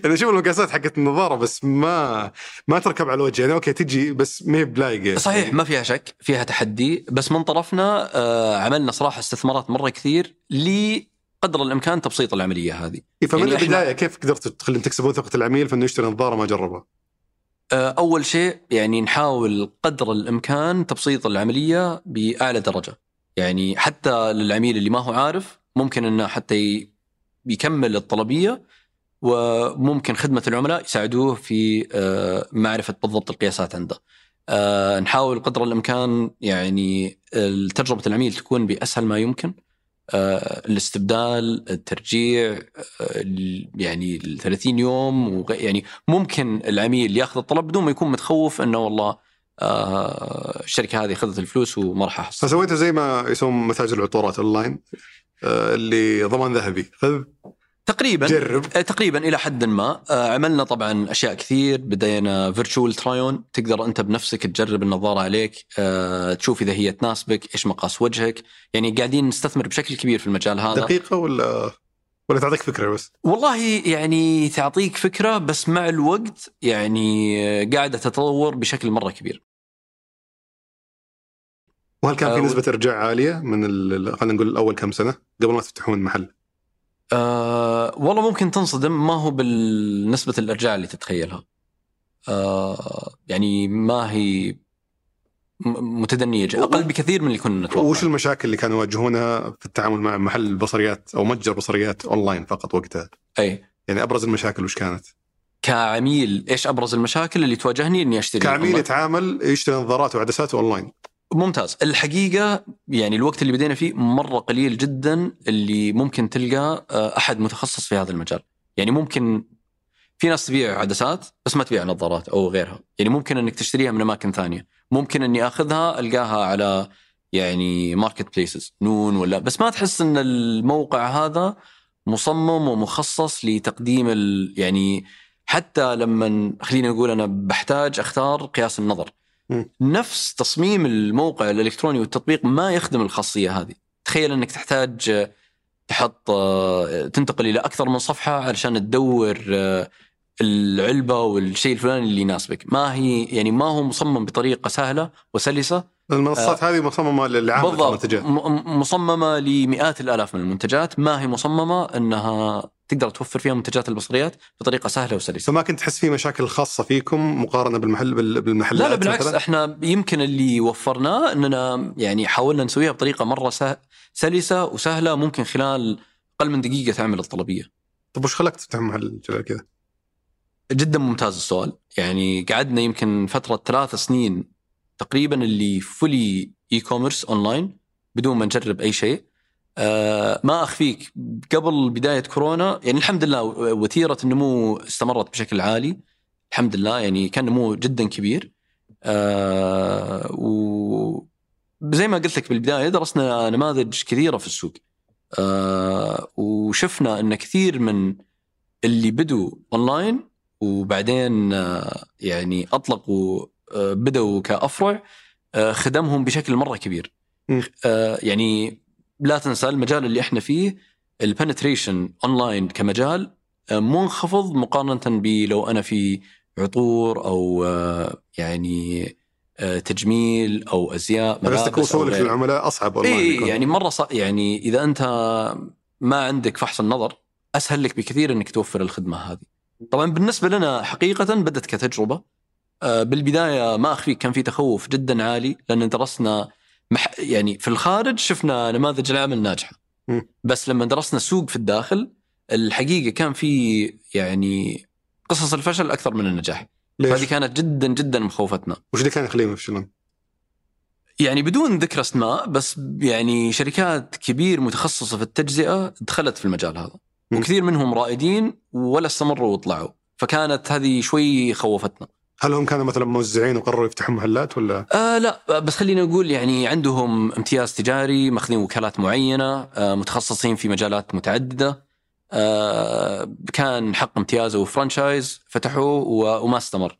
يعني أشوف المقاسات حقت النظارة بس ما ما تركب على الوجه. يعني okay تجي بس ما هي لايقة. صحيح ما فيها شك فيها تحدي. بس من طرفنا آه، عملنا صراحة استثمارات مرة كثير لقدر الإمكان تبسيط العملية هذه. إيه، فمن يعني إحنا- البدايه كيف قدرتوا تخلين تكسبون ثقة العميل في إنه يشتري نظارة ما جربها؟ آه، أول شيء يعني نحاول قدر الإمكان تبسيط العملية بأعلى درجة. يعني حتى للعميل اللي ما هو عارف ممكن إنه حتى ي- يكمل الطلبية وممكن خدمة العملاء يساعدوه في آه، معرفة بالضبط القياسات عنده. آه، نحاول قدر الإمكان يعني تجربة العميل تكون بأسهل ما يمكن. آه، الاستبدال، الترجيع، ال- يعني ال 30 يوم يعني ممكن العميل ياخذ الطلب بدون ما يكون متخوف إنه والله الشركة هذه أخذت الفلوس وما راح أحصل. فسويتوا زي ما يسوون متاجر العطورات أونلاين اللي ضمان ذهبي. خذ تقريبا جرب. آه، تقريبا إلى حد ما. آه، عملنا طبعا أشياء كثير. بدينا virtual try-on تقدر أنت بنفسك تجرب النظارة عليك. آه، تشوف إذا هي تناسبك إيش مقاس وجهك. يعني قاعدين نستثمر بشكل كبير في المجال هذا. دقيقة ولا ولا تعطيك فكرة بس؟ والله يعني تعطيك فكرة بس مع الوقت يعني آه، قاعدة تتطور بشكل مرة كبير. وهل كان في آه، نسبة إرجاع عالية من ال- خلينا نقول اول كم سنة قبل ما تفتحون محل أه والله ممكن تنصدم ما هو بالنسبة الإرجاع اللي تتخيلها أه يعني ما هي م- متدنية جدا. أقل بكثير من اللي كنا نتوقع وش المشاكل اللي كانوا يواجهونها في التعامل مع محل بصريات أو متجر بصريات أونلاين فقط وقتها أي يعني أبرز المشاكل وش كانت؟ كعميل إيش أبرز المشاكل اللي تواجهني إني أشتري كعميل؟ يتعامل يشتري نظارات وعدسات أونلاين ممتاز. الحقيقة يعني الوقت اللي بدينا فيه مرة قليل جدا اللي ممكن تلقى آه، أحد متخصص في هذا المجال. يعني ممكن في ناس تبيع عدسات بس ما تبيع نظارات أو غيرها. يعني ممكن أنك تشتريها من أماكن ثانية. ممكن أني أخذها ألقاها على يعني marketplaces نون ولا بس ما تحس إن الموقع هذا مصمم ومخصص لتقديم يعني حتى لما خلينا نقول أنا بحتاج أختار قياس النظر. نفس تصميم الموقع الإلكتروني والتطبيق ما يخدم الخاصية هذه. تخيل أنك تحتاج تحط تنتقل إلى أكثر من صفحة علشان تدور العلبة والشيء الفلاني اللي يناسبك. ما هي يعني ما هو مصمم بطريقة سهلة وسلسة. المنصات هذه مصممة لعامه بالضبط. المنتجات. م- مصممة لمئات الآلاف من المنتجات. ما هي مصممة؟ إنها تقدر توفر فيها منتجات البصريات بطريقة سهلة وسلسة. فما كنت تحس في مشاكل خاصة فيكم مقارنة بالمحل بال- بالمحلات لا لا بالعكس. مثلاً؟ إحنا يمكن اللي وفرناه اننا يعني حاولنا نسويها بطريقة مرة سه- سلسة وسهلة ممكن خلال أقل من دقيقة تعمل الطلبية. طيب وش خلاك تفتح محل كذا كذا؟ جدا ممتاز السؤال. يعني قعدنا يمكن فترة ثلاث سنين تقريبا اللي fully e-commerce online بدون ما نجرب أي شيء. آه ما أخفيك. قبل بداية كورونا يعني الحمد لله وتيره النمو استمرت بشكل عالي. الحمد لله يعني كان نمو جدا كبير. آه و زي ما قلت لك بالبداية درسنا نماذج كثيرة في السوق. آه وشفنا إن كثير من اللي بدوا أونلاين وبعدين آه يعني أطلقوا آه بدوا كأفرع آه خدمهم بشكل مرة كبير. آه يعني لا تنسى المجال اللي إحنا فيه ال penetration online كمجال آه منخفض مقارنة بلو انا في عطور أو آه يعني آه تجميل أو أزياء أو وصولك غيره. للعملاء أصعب اي يكون. يعني مرة صع... يعني إذا أنت ما عندك فحص النظر أسهل لك بكثير إنك توفر الخدمة هذه. طبعا بالنسبة لنا حقيقة بدت كتجربة بالبداية ما أخفيك كان في تخوف جدا عالي لأن درسنا مح... يعني في الخارج شفنا نماذج العمل ناجحه. بس لما درسنا السوق في الداخل الحقيقة كان في يعني قصص الفشل أكثر من النجاح. فهذه كانت جدا جدا مخوفتنا. وش اللي كان يخليهم يفشلون؟ يعني بدون ذكر أسماء بس يعني شركات كبير متخصصة في التجزئة دخلت في المجال هذا. وكثير منهم رائدين ولا استمروا وطلعوا فكانت هذه شوي خوفتنا هل هم كانوا مثلا موزعين وقرروا يفتحون محلات ولا؟ آه لا بس خلينا نقول يعني عندهم امتياز تجاري ماخذين وكالات معينة آه متخصصين في مجالات متعددة آه كان حق امتيازه وفرانشايز فتحوه وما استمر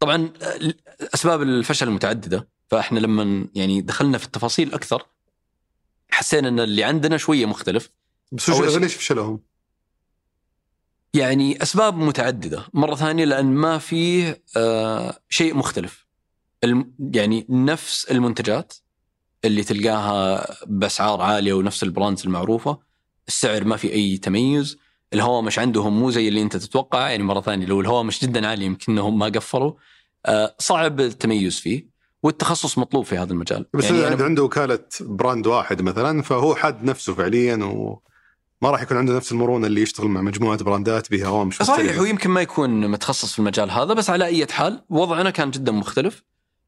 طبعا آه، أسباب الفشل متعددة فإحنا لما يعني دخلنا في التفاصيل أكثر حسينا إن اللي عندنا شوية مختلف بس وش ليش فشلهم؟ يعني أسباب متعددة. مرة ثانية لأن ما فيه آه شيء مختلف. الم يعني نفس المنتجات اللي تلقاها بأسعار عالية ونفس ال brands المعروفة السعر ما في أي تميز الهوامش عندهم مو زي اللي أنت تتوقع. يعني مرة ثانية لو الهوامش جدا عاليه يمكن إنهم ما قفلوا. آه صعب التميز فيه والتخصص مطلوب في هذا المجال. بس يعني عنده وكالة brand واحد مثلا فهو حاد نفسه فعليا وما راح يكون عنده نفس المرونة اللي يشتغل مع مجموعة براندات بها هوامش صحيح. ويمكن ما يكون متخصص في المجال هذا بس على أي حال وضعنا كان جدا مختلف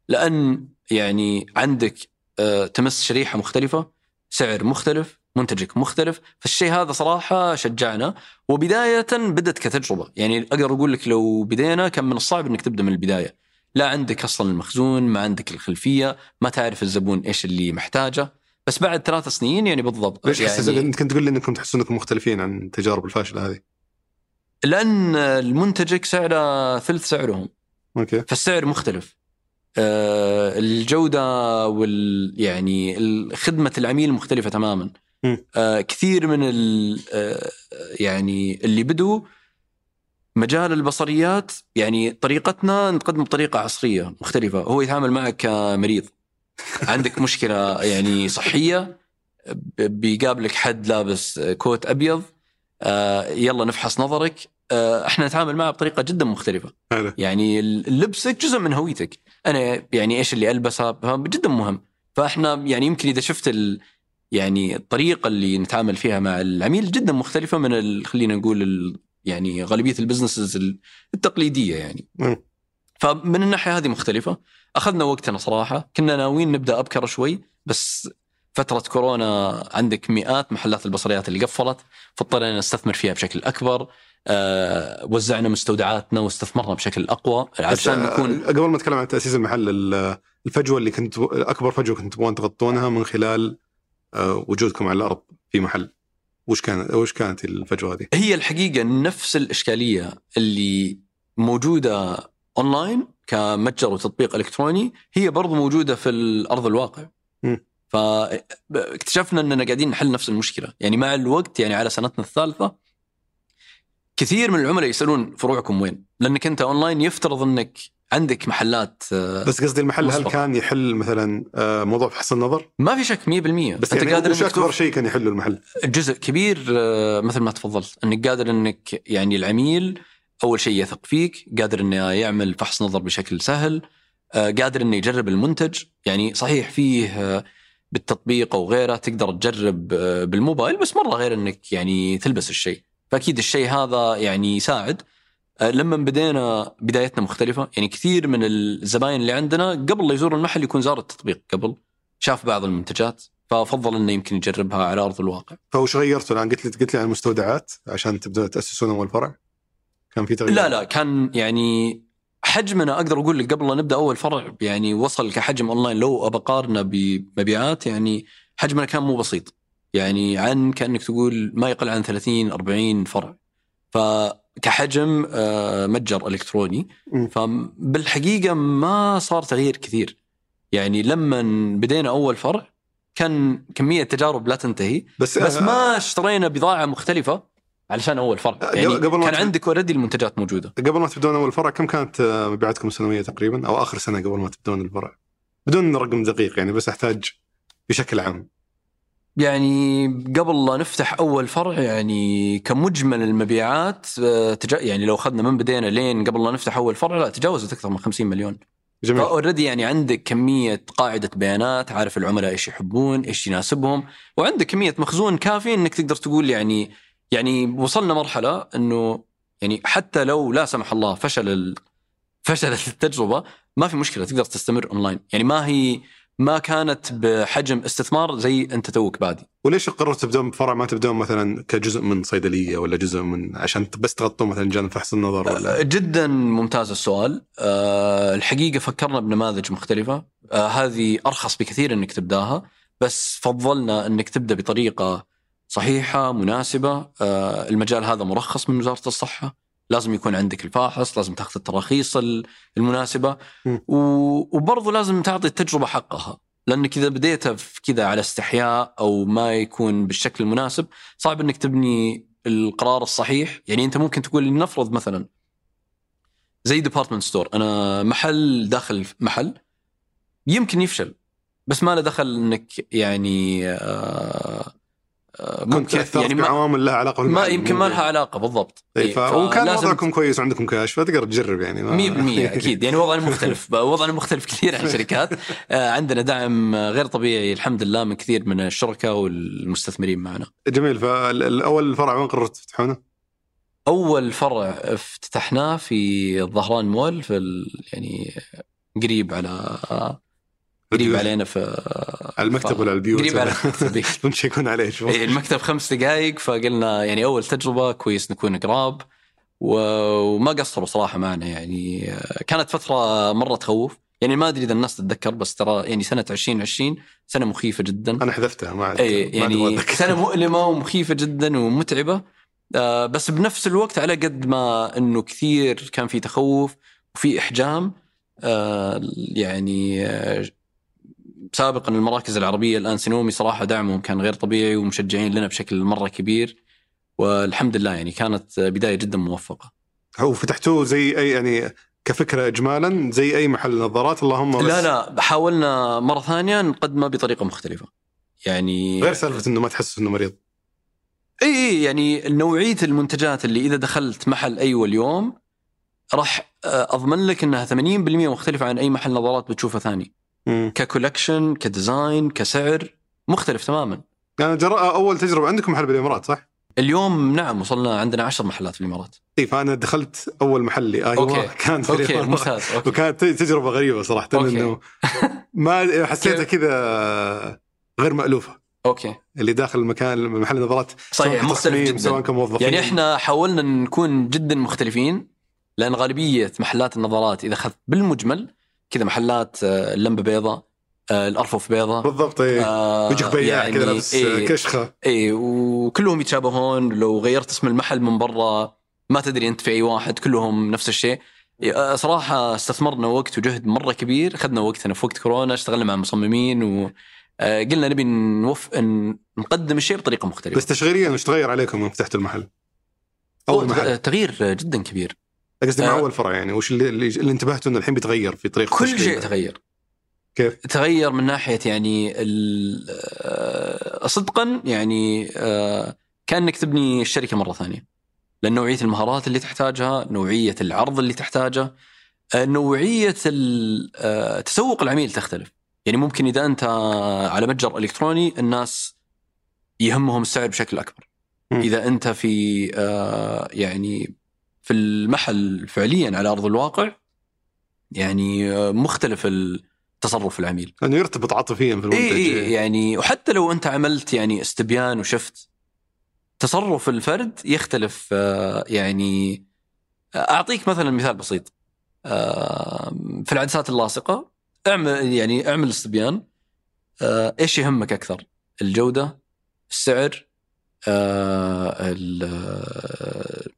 لأن يعني عندك آه، تمس شريحة مختلفة سعر مختلف منتجك مختلف فالشيء هذا صراحة شجعنا. وبداية بدت كتجربة يعني أقدر أقول لك لو بدينا كان من الصعب إنك تبدأ من البداية. لا عندك أصلا المخزون ما عندك الخلفية ما تعرف الزبون إيش اللي محتاجه. بس بعد ثلاث سنين يعني بالضبط. ليش يعني انت كنت تقول لي إنكم تحسون إنكم مختلفين عن التجارب الفاشلة هذه؟ لأن المنتجك سعره ثلث سعرهم. أوكي. فالسعر مختلف. آه، الجودة وال يعني خدمة العميل مختلفة تماما. آه، كثير من ال آه، يعني اللي بدوا مجال البصريات يعني طريقتنا نقدم بطريقة عصرية مختلفة. هو يتعامل معك كمريض. عندك مشكلة يعني صحية ب- بيقابلك حد لابس كوت أبيض آه، يلا نفحص نظرك. آه، إحنا نتعامل معه بطريقة جدا مختلفة. حلو. يعني لبسك جزء من هويتك. أنا يعني إيش اللي ألبسه؟ جدا مهم. فإحنا يعني يمكن إذا شفت ال يعني الطريقة اللي نتعامل فيها مع العميل جدا مختلفة من خلينا نقول يعني غالبية البزنسز ال- التقليدية يعني. مم. فمن الناحية هذه مختلفة. أخذنا وقتنا صراحة. كنا ناويين نبدأ أبكر شوي بس فترة كورونا عندك مئات محلات البصريات اللي قفلت فاضطرينا نستثمر فيها بشكل أكبر. آه وزعنا مستودعاتنا واستثمرنا بشكل أقوى. عشان نكون؟ آه، قبل ما نتكلم عن تأسيس المحل ال- الفجوة اللي كنت أكبر فجوة كنتوا تبغون تغطونها من خلال آه، وجودكم على الأرض في محل. وش كان وش كانت الفجوة هذه؟ هي الحقيقة نفس الإشكالية اللي موجودة أونلاين كمتجر وتطبيق إلكتروني هي برضو موجودة في الأرض الواقع. مم. فاكتشفنا إننا قاعدين نحل نفس المشكلة، يعني مع الوقت يعني على سنتنا الثالثة كثير من العملاء يسألون فروعكم وين؟ لأنك أنت أونلاين يفترض إنك عندك محلات آه، بس قصدي المحل هل. كان يحل مثلا آه، موضوع فحص النظر؟ ما في شك 100% بس أنت يعني قادر وش إنك أكبر شيء كان يحله المحل؟ جزء كبير آه، مثل ما تفضلت إنك قادر إنك يعني العميل أول شيء يثق فيك، قادر إنه يعمل فحص نظر بشكل سهل، آه، قادر إنه يجرب المنتج، يعني صحيح فيه آه، بالتطبيق أو غيره تقدر تجرب آه، بالموبايل بس مرة غير إنك يعني تلبس الشيء، فأكيد الشيء هذا يعني يساعد. لما بدينا بدايتنا مختلفة، يعني كثير من الزباين اللي عندنا قبل لا يزور المحل يكون زار التطبيق قبل، شاف بعض المنتجات ففضل إنه يمكن يجربها على أرض الواقع. فوش غيرتوا الآن قلت لي قلت لي عن المستودعات عشان تبدون تأسسون أول فرع؟ كان في تغيير؟ لا لا كان يعني حجمنا أقدر أقول لك قبل لا نبدأ أول فرع يعني وصل كحجم أونلاين لو أبى أقارنه بمبيعات يعني حجمنا كان مو بسيط. يعني عن كأنك تقول ما يقل عن 30 40 فرع. فكحجم آه، متجر إلكتروني. فبالحقيقه ما صار تغيير كثير. يعني لما بدينا أول فرع كان كمية تجارب لا تنتهي. بس بس ما اشترينا بضاعة مختلفة. علشان أول فرع قبل- يعني قبل كان عندك اوريدي المنتجات موجودة. قبل ما تبدون أول فرع كم كانت مبيعاتكم السنويه تقريبا؟ أو آخر سنة قبل ما تبدون الفرع؟ بدون رقم دقيق يعني بس أحتاج بشكل عام. يعني قبل لا نفتح أول فرع يعني كمجمل المبيعات آه، تجا يعني لو أخذنا من بدينا لين قبل لا نفتح أول فرع لا تجاوزت أكثر من 50 مليون. جميل. ف already يعني عندك كمية قاعدة بيانات عارف العملاء إيش يحبون إيش يناسبهم وعندك كمية مخزون كافي إنك تقدر تقول يعني يعني وصلنا مرحلة إنه يعني حتى لو لا سمح الله فشل ال... فشلت التجربة ما في مشكلة تقدر تستمر اونلاين يعني ما هي ما كانت بحجم استثمار زي أنت توك بادي. وليش قررت تبدون بفرع؟ ما تبدون مثلا كجزء من صيدلية ولا جزء من عشان بس تغطون مثلا جانب فحص النظر ولا؟ جدا ممتاز السؤال. أه الحقيقة فكرنا بنماذج مختلفة. أه هذه أرخص بكثير أنك تبدأها بس فضلنا أنك تبدأ بطريقة صحيحة مناسبة. أه المجال هذا مرخص من وزارة الصحة. لازم يكون عندك الفاحص لازم تاخذ التراخيص ال- المناسبة. م. و- وبرضو لازم تعطي التجربة حقها. لأنك إذا بديتها كذا على استحياء أو ما يكون بالشكل المناسب صعب أنك تبني القرار الصحيح. يعني أنت ممكن تقول لنفرض مثلا زي department store أنا محل داخل محل يمكن يفشل بس ما له دخل إنك يعني آه آه ممكن تاثرت يعني ما, بعوامل لها علاقة ما. يمكن ما لها علاقة بالضبط. إيه، إيه، ف... وكان وضعكم كويس وعندكم كاش فتقدر تجرب يعني ما... 100% أكيد. يعني وضعنا مختلف وضعنا مختلف كثير عن الشركات. آه، عندنا دعم غير طبيعي الحمد لله من كثير من الشركاء والمستثمرين معنا. جميل. فالأول فرع وين قررت تفتحونه؟ أول فرع افتتحناه في الظهران مول في ال- يعني قريب على قريب علينا في على المكتب ولا البيوت؟ قريب على المكتب عليه شوي. إيه، المكتب خمس دقائق فقلنا يعني أول تجربة كويس نكون قراب وما قصروا صراحة معنا يعني آه، كانت فترة مرة تخوف. يعني ما أدري إذا الناس تتذكر بس ترى يعني سنة 2020 سنة مخيفة جدا. أنا حذفتها ما عاد اي يعني. سنة مؤلمة ومخيفة جدا ومتعبة. آه، بس بنفس الوقت على قد ما إنه كثير كان في تخوف وفي إحجام آه، يعني آه، سابقا المراكز العربية الآن سنومي صراحة دعمهم كان غير طبيعي ومشجعين لنا بشكل مرة كبير والحمد لله يعني كانت بداية جدا موفقة. هو فتحتوه زي أي يعني كفكرة اجمالا زي أي محل نظارات اللهم بس لا لا حاولنا مرة ثانية نقدمه بطريقة مختلفة. يعني غير سالفة إنه ما تحس إنه مريض إي إي يعني نوعية المنتجات اللي إذا دخلت محل أيوه اليوم راح آه، أضمن لك إنها 80% مختلفة عن أي محل نظارات بتشوفه ثاني. ك collection ك design كسعر مختلف تماما. يعني جراء أول تجربة عندكم محل بالامارات صح؟ اليوم نعم وصلنا عندنا عشر محلات في الإمارات. اي فانا دخلت أول محل لي أيوه okay. كان في الإمارات. ممتاز. okay. وكانت تجربة غريبة صراحة okay. إنه ما حسيتها كذا غير مألوفة. أوكي. اللي داخل المكان محل النظارات صحيح مختلف جدا. سواء كموظفين يعني إحنا حاولنا نكون جدا مختلفين لأن غالبية محلات النظارات إذا أخذت بالمجمل كذا محلات آه، اللمبة بيضاء آه، الأرفف بيضاء بالضبط إيه. آه، ويجيك بياع يعني كذا لابس إيه كشخة. اي وكلهم يتشابهون. لو غيرت اسم المحل من برا ما تدري أنت في أي واحد كلهم نفس الشيء. آه، صراحة استثمرنا وقت وجهد مرة كبير. أخذنا وقتنا في وقت كورونا اشتغلنا مع مصممين وقلنا نبي نوف... نقدم الشيء بطريقة مختلفة. بس تشغيليا وش تغير عليكم يوم فتحتوا المحل؟ أول محل. تغيير جدا كبير. قصدي مع آه. أول فرع يعني وش اللي, اللي, انتبهتوا إنه الحين بيتغير في طريقه كل؟ شيء تغير كيف؟ تغير من ناحية يعني آه، صدقا يعني آه، كأنك تبني الشركة مرة ثانية لأن نوعية المهارات اللي تحتاجها نوعية العرض اللي تحتاجه نوعية تسوق العميل تختلف يعني ممكن إذا أنت على متجر إلكتروني الناس يهمهم السعر بشكل أكبر مم. إذا أنت في يعني في المحل فعليا على أرض الواقع يعني آه، مختلف تصرف العميل. لأنه يرتبط عاطفيا في المنتج. اي اي يعني وحتى لو أنت عملت يعني استبيان وشفت تصرف الفرد يختلف آه، يعني آه، أعطيك مثلا مثال بسيط. في العدسات اللاصقة اعمل يعني اعمل استبيان. إيش يهمك أكثر؟ الجودة، السعر، ال-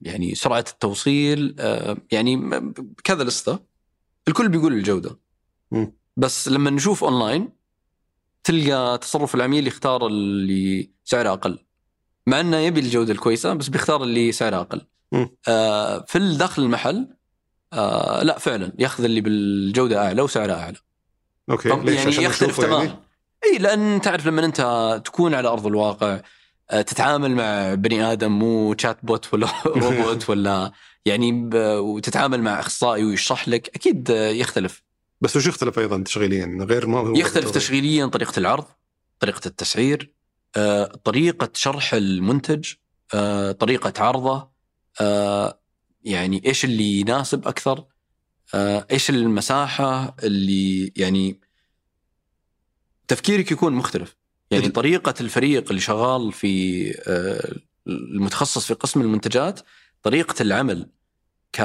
يعني سرعة التوصيل آه، يعني كذا لستة. الكل بيقول الجودة. بس لما نشوف أونلاين تلقى تصرف العميل يختار اللي سعره أقل. مع إنه يبي الجودة الكويسة بس بيختار اللي سعره أقل. آه في داخل المحل آه لا فعلا ياخذ اللي بالجودة أعلى وسعره أعلى. okay ليش؟ يعني يختلف نشوفه تماما. يعني؟ إي لأن تعرف لما أنت تكون على أرض الواقع آه، تتعامل مع بني آدم مو chatbot ولا روبوت ولا يعني وتتعامل مع أخصائي ويشرح لك أكيد آه، يختلف. بس وش يختلف أيضا تشغيليا؟ غير ما هو يختلف. تشغيليا طريقة العرض طريقة التسعير آه، طريقة شرح المنتج آه، طريقة عرضه آه، يعني إيش اللي يناسب أكثر آه، إيش المساحة اللي يعني تفكيرك يكون مختلف. يعني طريقة الفريق اللي شغال في آه، المتخصص في قسم المنتجات طريقة العمل ك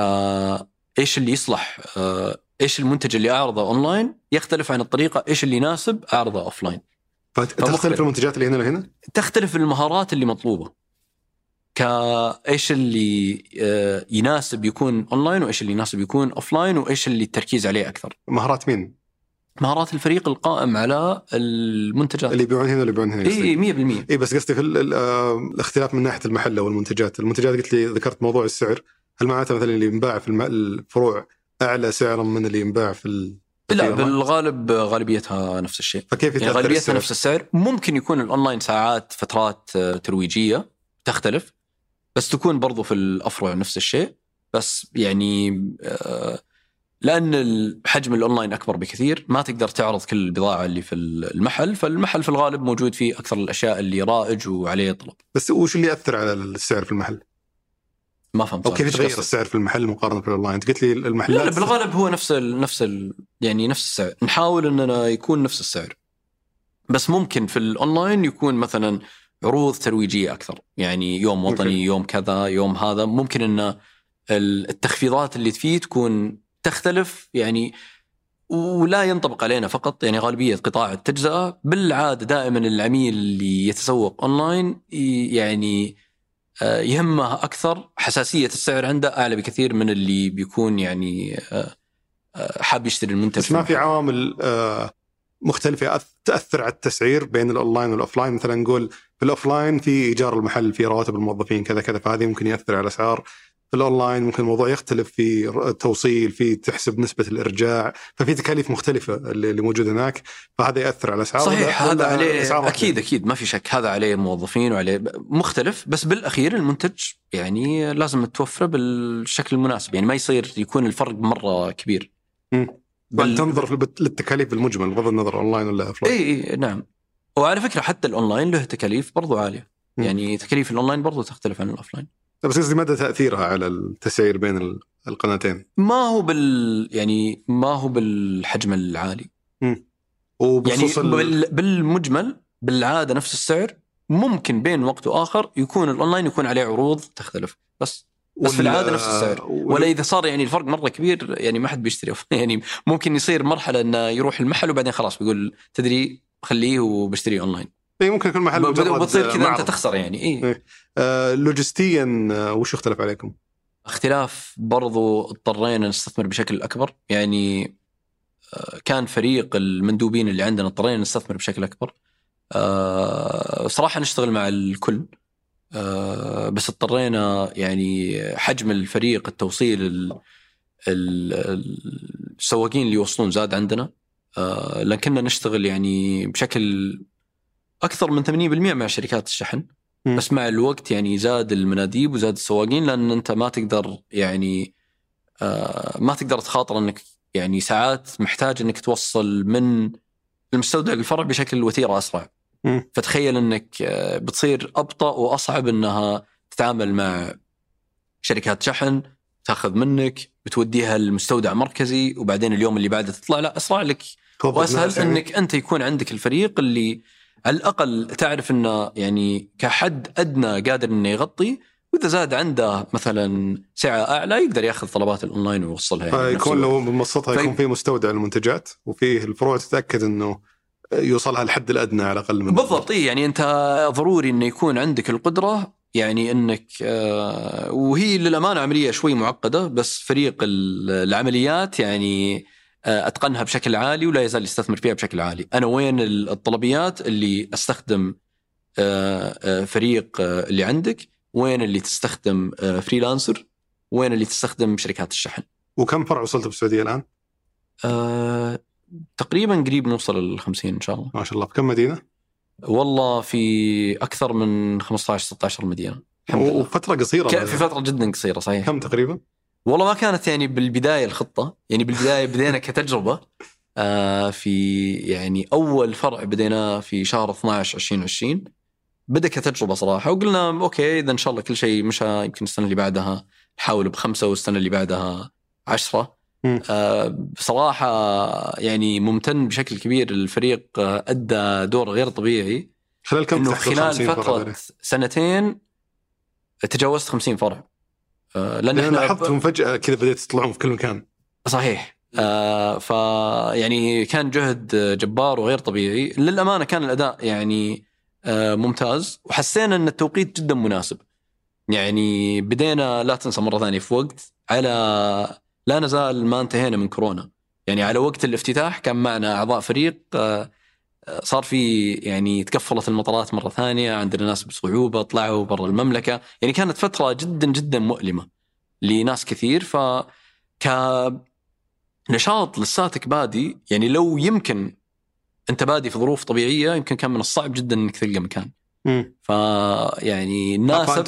إيش اللي يصلح آه، إيش المنتج اللي أعرضه أونلاين يختلف عن الطريقة إيش اللي يناسب أعرضه offline فتختلف. المنتجات اللي هنا لهنا؟ تختلف المهارات اللي مطلوبة كايش اللي آه، يناسب يكون أونلاين وإيش اللي يناسب يكون offline وإيش اللي التركيز عليه أكثر مهارات مين؟ مهارات الفريق القائم على المنتجات. اللي يبيعون هنا واللي يبيعون هنا. اي 100% اي بس قصدي في آه، الاختلاف من ناحية المحل أو المنتجات، المنتجات قلت لي ذكرت موضوع السعر، هل معناته مثلا اللي ينباع في الفروع أعلى سعرا من اللي ينباع في ال... لا؟ بالغالب غالبيتها نفس الشيء. فكيف يعني غالبيتها السعر؟ نفس السعر. ممكن يكون الأونلاين ساعات فترات آه، ترويجية تختلف بس تكون برضو في الأفرع نفس الشيء. بس يعني آه، لأن حجم الأونلاين أكبر بكثير ما تقدر تعرض كل البضاعة اللي في المحل فالمحل في الغالب موجود فيه أكثر الأشياء اللي رائج وعليه طلب بس وش اللي يأثر على السعر في المحل؟ ما فهمت أو كيف يتغير؟ السعر في المحل مقارنة بالأونلاين؟ أنت قلت لي لا لا المحلات بالغالب هو نفس ال نفس ال يعني نفس السعر نحاول إننا يكون نفس السعر بس ممكن في الأونلاين يكون مثلا عروض ترويجية أكثر يعني يوم وطني. يوم كذا يوم هذا ممكن إن ال- التخفيضات اللي فيه تكون تختلف يعني ولا ينطبق علينا فقط يعني غالبية قطاع التجزئة بالعادة دائما العميل اللي يتسوق أونلاين ي- يعني آه، يهمه أكثر حساسية السعر عنده أعلى بكثير من اللي بيكون يعني آه، آه، حاب يشتري المنتج بس ما في. عوامل مختلفة أث- تأثر على التسعير بين ال online وال offline مثلا نقول في ال offline في إيجار المحل في رواتب الموظفين كذا كذا فهذه ممكن يأثر على الأسعار في الأونلاين ممكن الموضوع يختلف في التوصيل في تحسب نسبة الإرجاع ففي تكاليف مختلفة اللي موجودة هناك فهذا يأثر على الأسعار صحيح هذا عليه واحدة؟ أكيد أكيد ما في شك هذا عليه موظفين وعليه مختلف بس بالأخير المنتج يعني لازم توفره بالشكل المناسب يعني ما يصير يكون الفرق مرة كبير مم. بال- تنظر في- للتكاليف بالمجمل بغض النظر أونلاين ولا offline اي اي نعم وعلى فكرة حتى الأونلاين له تكاليف برضو عالية. يعني تكاليف الأونلاين برضو تختلف عن ال offline بس قصدي مدى تأثيرها على التسعير بين ال- القناتين؟ ما هو بال يعني ما هو بالحجم العالي. يعني وبخصوص ال- بال... بالمجمل بالعادة نفس السعر ممكن بين وقت وآخر يكون الأونلاين يكون عليه عروض تختلف. بس بس في العادة نفس السعر. ولا إذا صار يعني الفرق مرة كبير يعني ما حد بيشتري. يعني ممكن يصير مرحلة إنه يروح المحل وبعدين خلاص بيقول تدري خليه وبشتري أونلاين. اي ممكن يكون محل بتصير كذا أنت. تخسر يعني اي إيه. آه لوجستيا آه، وش اختلف عليكم؟ اختلاف برضو اضطرينا نستثمر بشكل أكبر يعني آه، كان فريق المندوبين اللي عندنا اضطرينا نستثمر بشكل أكبر آه، صراحة نشتغل مع الكل آه، بس اضطرينا يعني حجم الفريق التوصيل ال- ال- السواقين اللي يوصلون زاد عندنا آه، لأن كنا نشتغل يعني بشكل أكثر من 80% مع شركات الشحن مم. بس مع الوقت يعني زاد المناديب وزاد السواقين لأن أنت ما تقدر يعني آه، ما تقدر تخاطر إنك يعني ساعات محتاج إنك توصل من المستودع للفرع بشكل وتيرة أسرع. مم. فتخيل إنك آه، بتصير أبطأ وأصعب إنها تتعامل مع شركات شحن تاخذ منك بتوديها لمستودع مركزي وبعدين اليوم اللي بعده تطلع لا اسرع لك وأسهل؟ إنك أنت يكون عندك الفريق اللي على الأقل تعرف إنه يعني كحد أدنى قادر إنه يغطي وإذا زاد عنده مثلا سعة أعلى يقدر يأخذ طلبات الأونلاين ويوصلها يعني الوقت. لو في- يكون في مستودع المنتجات وفيه الفروع تتأكد إنه يوصلها الحد الأدنى على الأقل من بالضبط إيه يعني أنت ضروري إنه يكون عندك القدرة يعني إنك آه، وهي للأمانة عملية شوي معقدة بس فريق ال- العمليات يعني أتقنها بشكل عالي ولا يزال يستثمر فيها بشكل عالي، أنا وين ال- الطلبيات اللي أستخدم آه، آه، فريق آه، اللي عندك، وين اللي تستخدم آه، فريلانسر، وين اللي تستخدم شركات الشحن. وكم فرع وصلت بالسعودية الآن؟ آه، تقريبا قريب نوصل ال 50 إن شاء الله. ما شاء الله في كم مدينة؟ والله في أكثر من 15 16 مدينة وفتره قصيرة في فترة جدا قصيرة صحيح كم تقريبا؟ والله ما كانت يعني بالبداية الخطة. يعني بالبداية بدينا كتجربة. آه في يعني أول فرع بديناه في شهر 12 2020 بدأ كتجربة صراحة وقلنا أوكي إذا إن شاء الله كل شيء مشى. يمكن السنة اللي بعدها نحاول بخمسة والسنة اللي بعدها عشرة. آه بصراحة يعني ممتن بشكل كبير. الفريق آه أدى دور غير طبيعي. خلال كم إنه خلال 50 فرع فترة؟ سنتين تجاوزت 50 فرع. لأن لأن إحنا لاحظتهم فجأة كذا بديت تطلعون في كل مكان. صحيح. آه ف يعني كان جهد جبار وغير طبيعي. للأمانة كان الأداء يعني آه ممتاز. وحسينا إن التوقيت جدا مناسب. يعني بدينا لا تنسى مرة ثانية في وقت على لا نزال ما انتهينا من كورونا. يعني على وقت الافتتاح كان معنا أعضاء فريق آه آه، صار في يعني تقفلت المطارات مرة ثانية عندنا ناس بصعوبة طلعوا برا المملكة. يعني كانت فترة جدا جدا مؤلمة لناس كثير. ف ك نشاط لساتك بادي يعني لو يمكن أنت بادي في ظروف طبيعية يمكن كان من الصعب جدا إنك تلقى مكان. ف يعني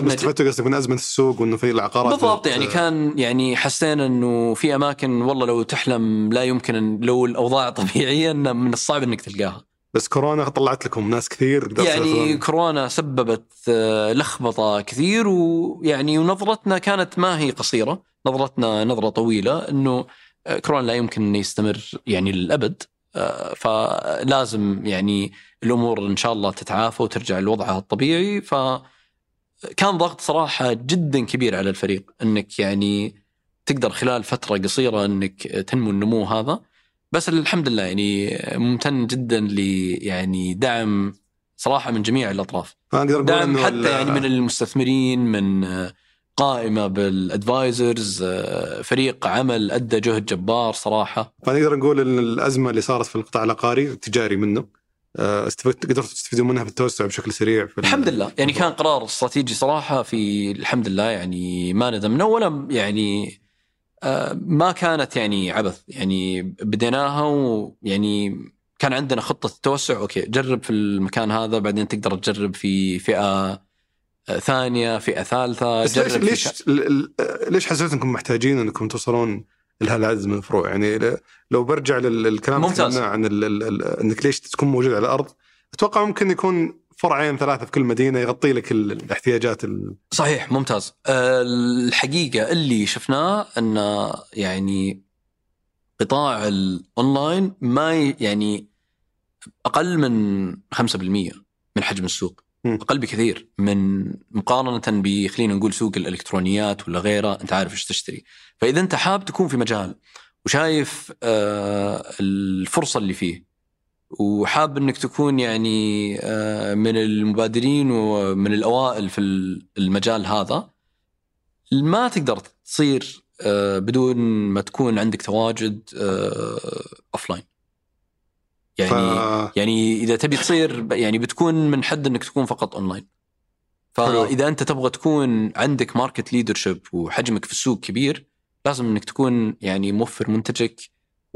جد- استفدتوا قصدك من أزمة السوق وإنه في العقارات بالضبط يعني كان يعني حسينا إنه في أماكن والله لو تحلم لا يمكن لو الأوضاع طبيعية إنه من الصعب إنك تلقاها. بس كورونا طلعت لكم ناس كثير يعني. كورونا سببت آه، لخبطة كثير ويعني ونظرتنا كانت ما هي قصيرة. نظرتنا نظرة طويلة إنه آه، كورونا لا يمكن انه يستمر يعني للأبد. آه، فلازم يعني الأمور إن شاء الله تتعافى وترجع لوضعها الطبيعي. ف كان ضغط صراحة جدا كبير على الفريق إنك يعني تقدر خلال فترة قصيرة إنك تنمو النمو هذا. بس الحمد لله يعني ممتن جدا ل يعني دعم صراحة من جميع الأطراف. دعم حتى يعني من المستثمرين من قائمة بال advisors فريق عمل أدى جهد جبار صراحة. فنقدر نقول إن الأزمة اللي صارت في القطاع العقاري التجاري منه. آه، استفدت قدرتوا تستفيدون منها في التوسع بشكل سريع في ال- الحمد لله. يعني كان قرار استراتيجي صراحة في الحمد لله يعني ما ندمنا ولا يعني ما كانت يعني عبث. يعني بديناها ويعني كان عندنا خطة التوسع. okay جرب في المكان هذا بعدين تقدر تجرب في فئة آه، ثانية فئة ثالثة. بس ليش جرب ليش ال- ال- ليش حسيتوا إنكم محتاجين إنكم توصلون لهالعدد من الفروع يعني لو برجع للكلام ممتاز. عن ال ال ال إنك ليش تكون موجود على الأرض أتوقع ممكن يكون فرعين ثلاثة في كل مدينة يغطي لك ال- الاحتياجات ال- صحيح ممتاز. آه، الحقيقة اللي شفناه أن يعني قطاع الأونلاين ما يعني أقل من 5% من حجم السوق. أقل بكثير من مقارنة ب خلينا نقول سوق الإلكترونيات ولا غيره أنت عارف إيش تشتري. فإذا أنت حاب تكون في مجال وشايف آه الفرصة اللي فيه وحاب إنك تكون يعني آه من المبادرين ومن الأوائل في المجال هذا. ما تقدر تصير آه بدون ما تكون عندك تواجد offline يعني ف... يعني إذا تبي تصير يعني بتكون من حد إنك تكون فقط اونلاين فإذا أنت تبغى تكون عندك market leadership وحجمك في السوق كبير لازم إنك تكون يعني موفر منتجك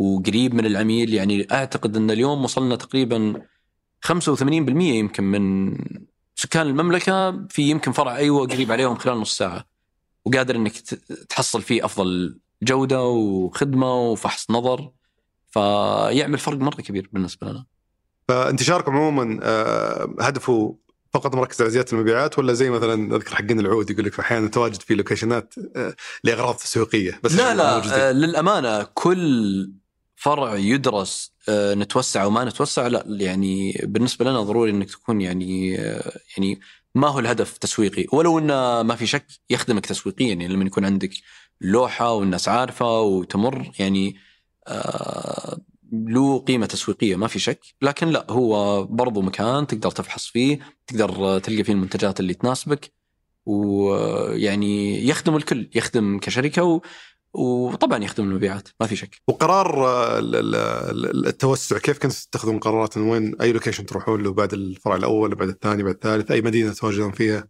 وقريب من العميل يعني أعتقد إن اليوم وصلنا تقريبا 85% يمكن من سكان المملكة في يمكن فرع أيوه قريب عليهم خلال نص ساعة وقادر إنك تحصل فيه أفضل جودة وخدمة وفحص نظر فيعمل فرق مرة كبير بالنسبة لنا فانتشاركم عموما آه، هدفه فقط مركز على زيادة المبيعات ولا زي مثلا أذكر حقين العود يقول لك أحيانا تواجد في لوكيشنات آه، لأغراض تسويقيه بس لا لا موجودين. آه للأمانة كل فرع يدرس آه نتوسع وما نتوسع لا يعني بالنسبة لنا ضروري إنك تكون يعني آه يعني ما هو الهدف تسويقي ولو إنه ما في شك يخدمك تسويقيا يعني لما يكون عندك لوحة والناس عارفة وتمر يعني آه له قيمة تسويقية ما في شك لكن لا هو برضو مكان تقدر تفحص فيه تقدر تلقى فيه المنتجات اللي تناسبك ويعني يخدم الكل يخدم كشركة. وطبعا يخدم المبيعات ما في شك. وقرار آه، ال- ال- ال- التوسع كيف كنتوا تتخذون قرارات؟ وين أي لوكيشن تروحون له؟ بعد الفرع الأول بعد الثاني بعد الثالث؟ أي مدينة تتواجدون فيها؟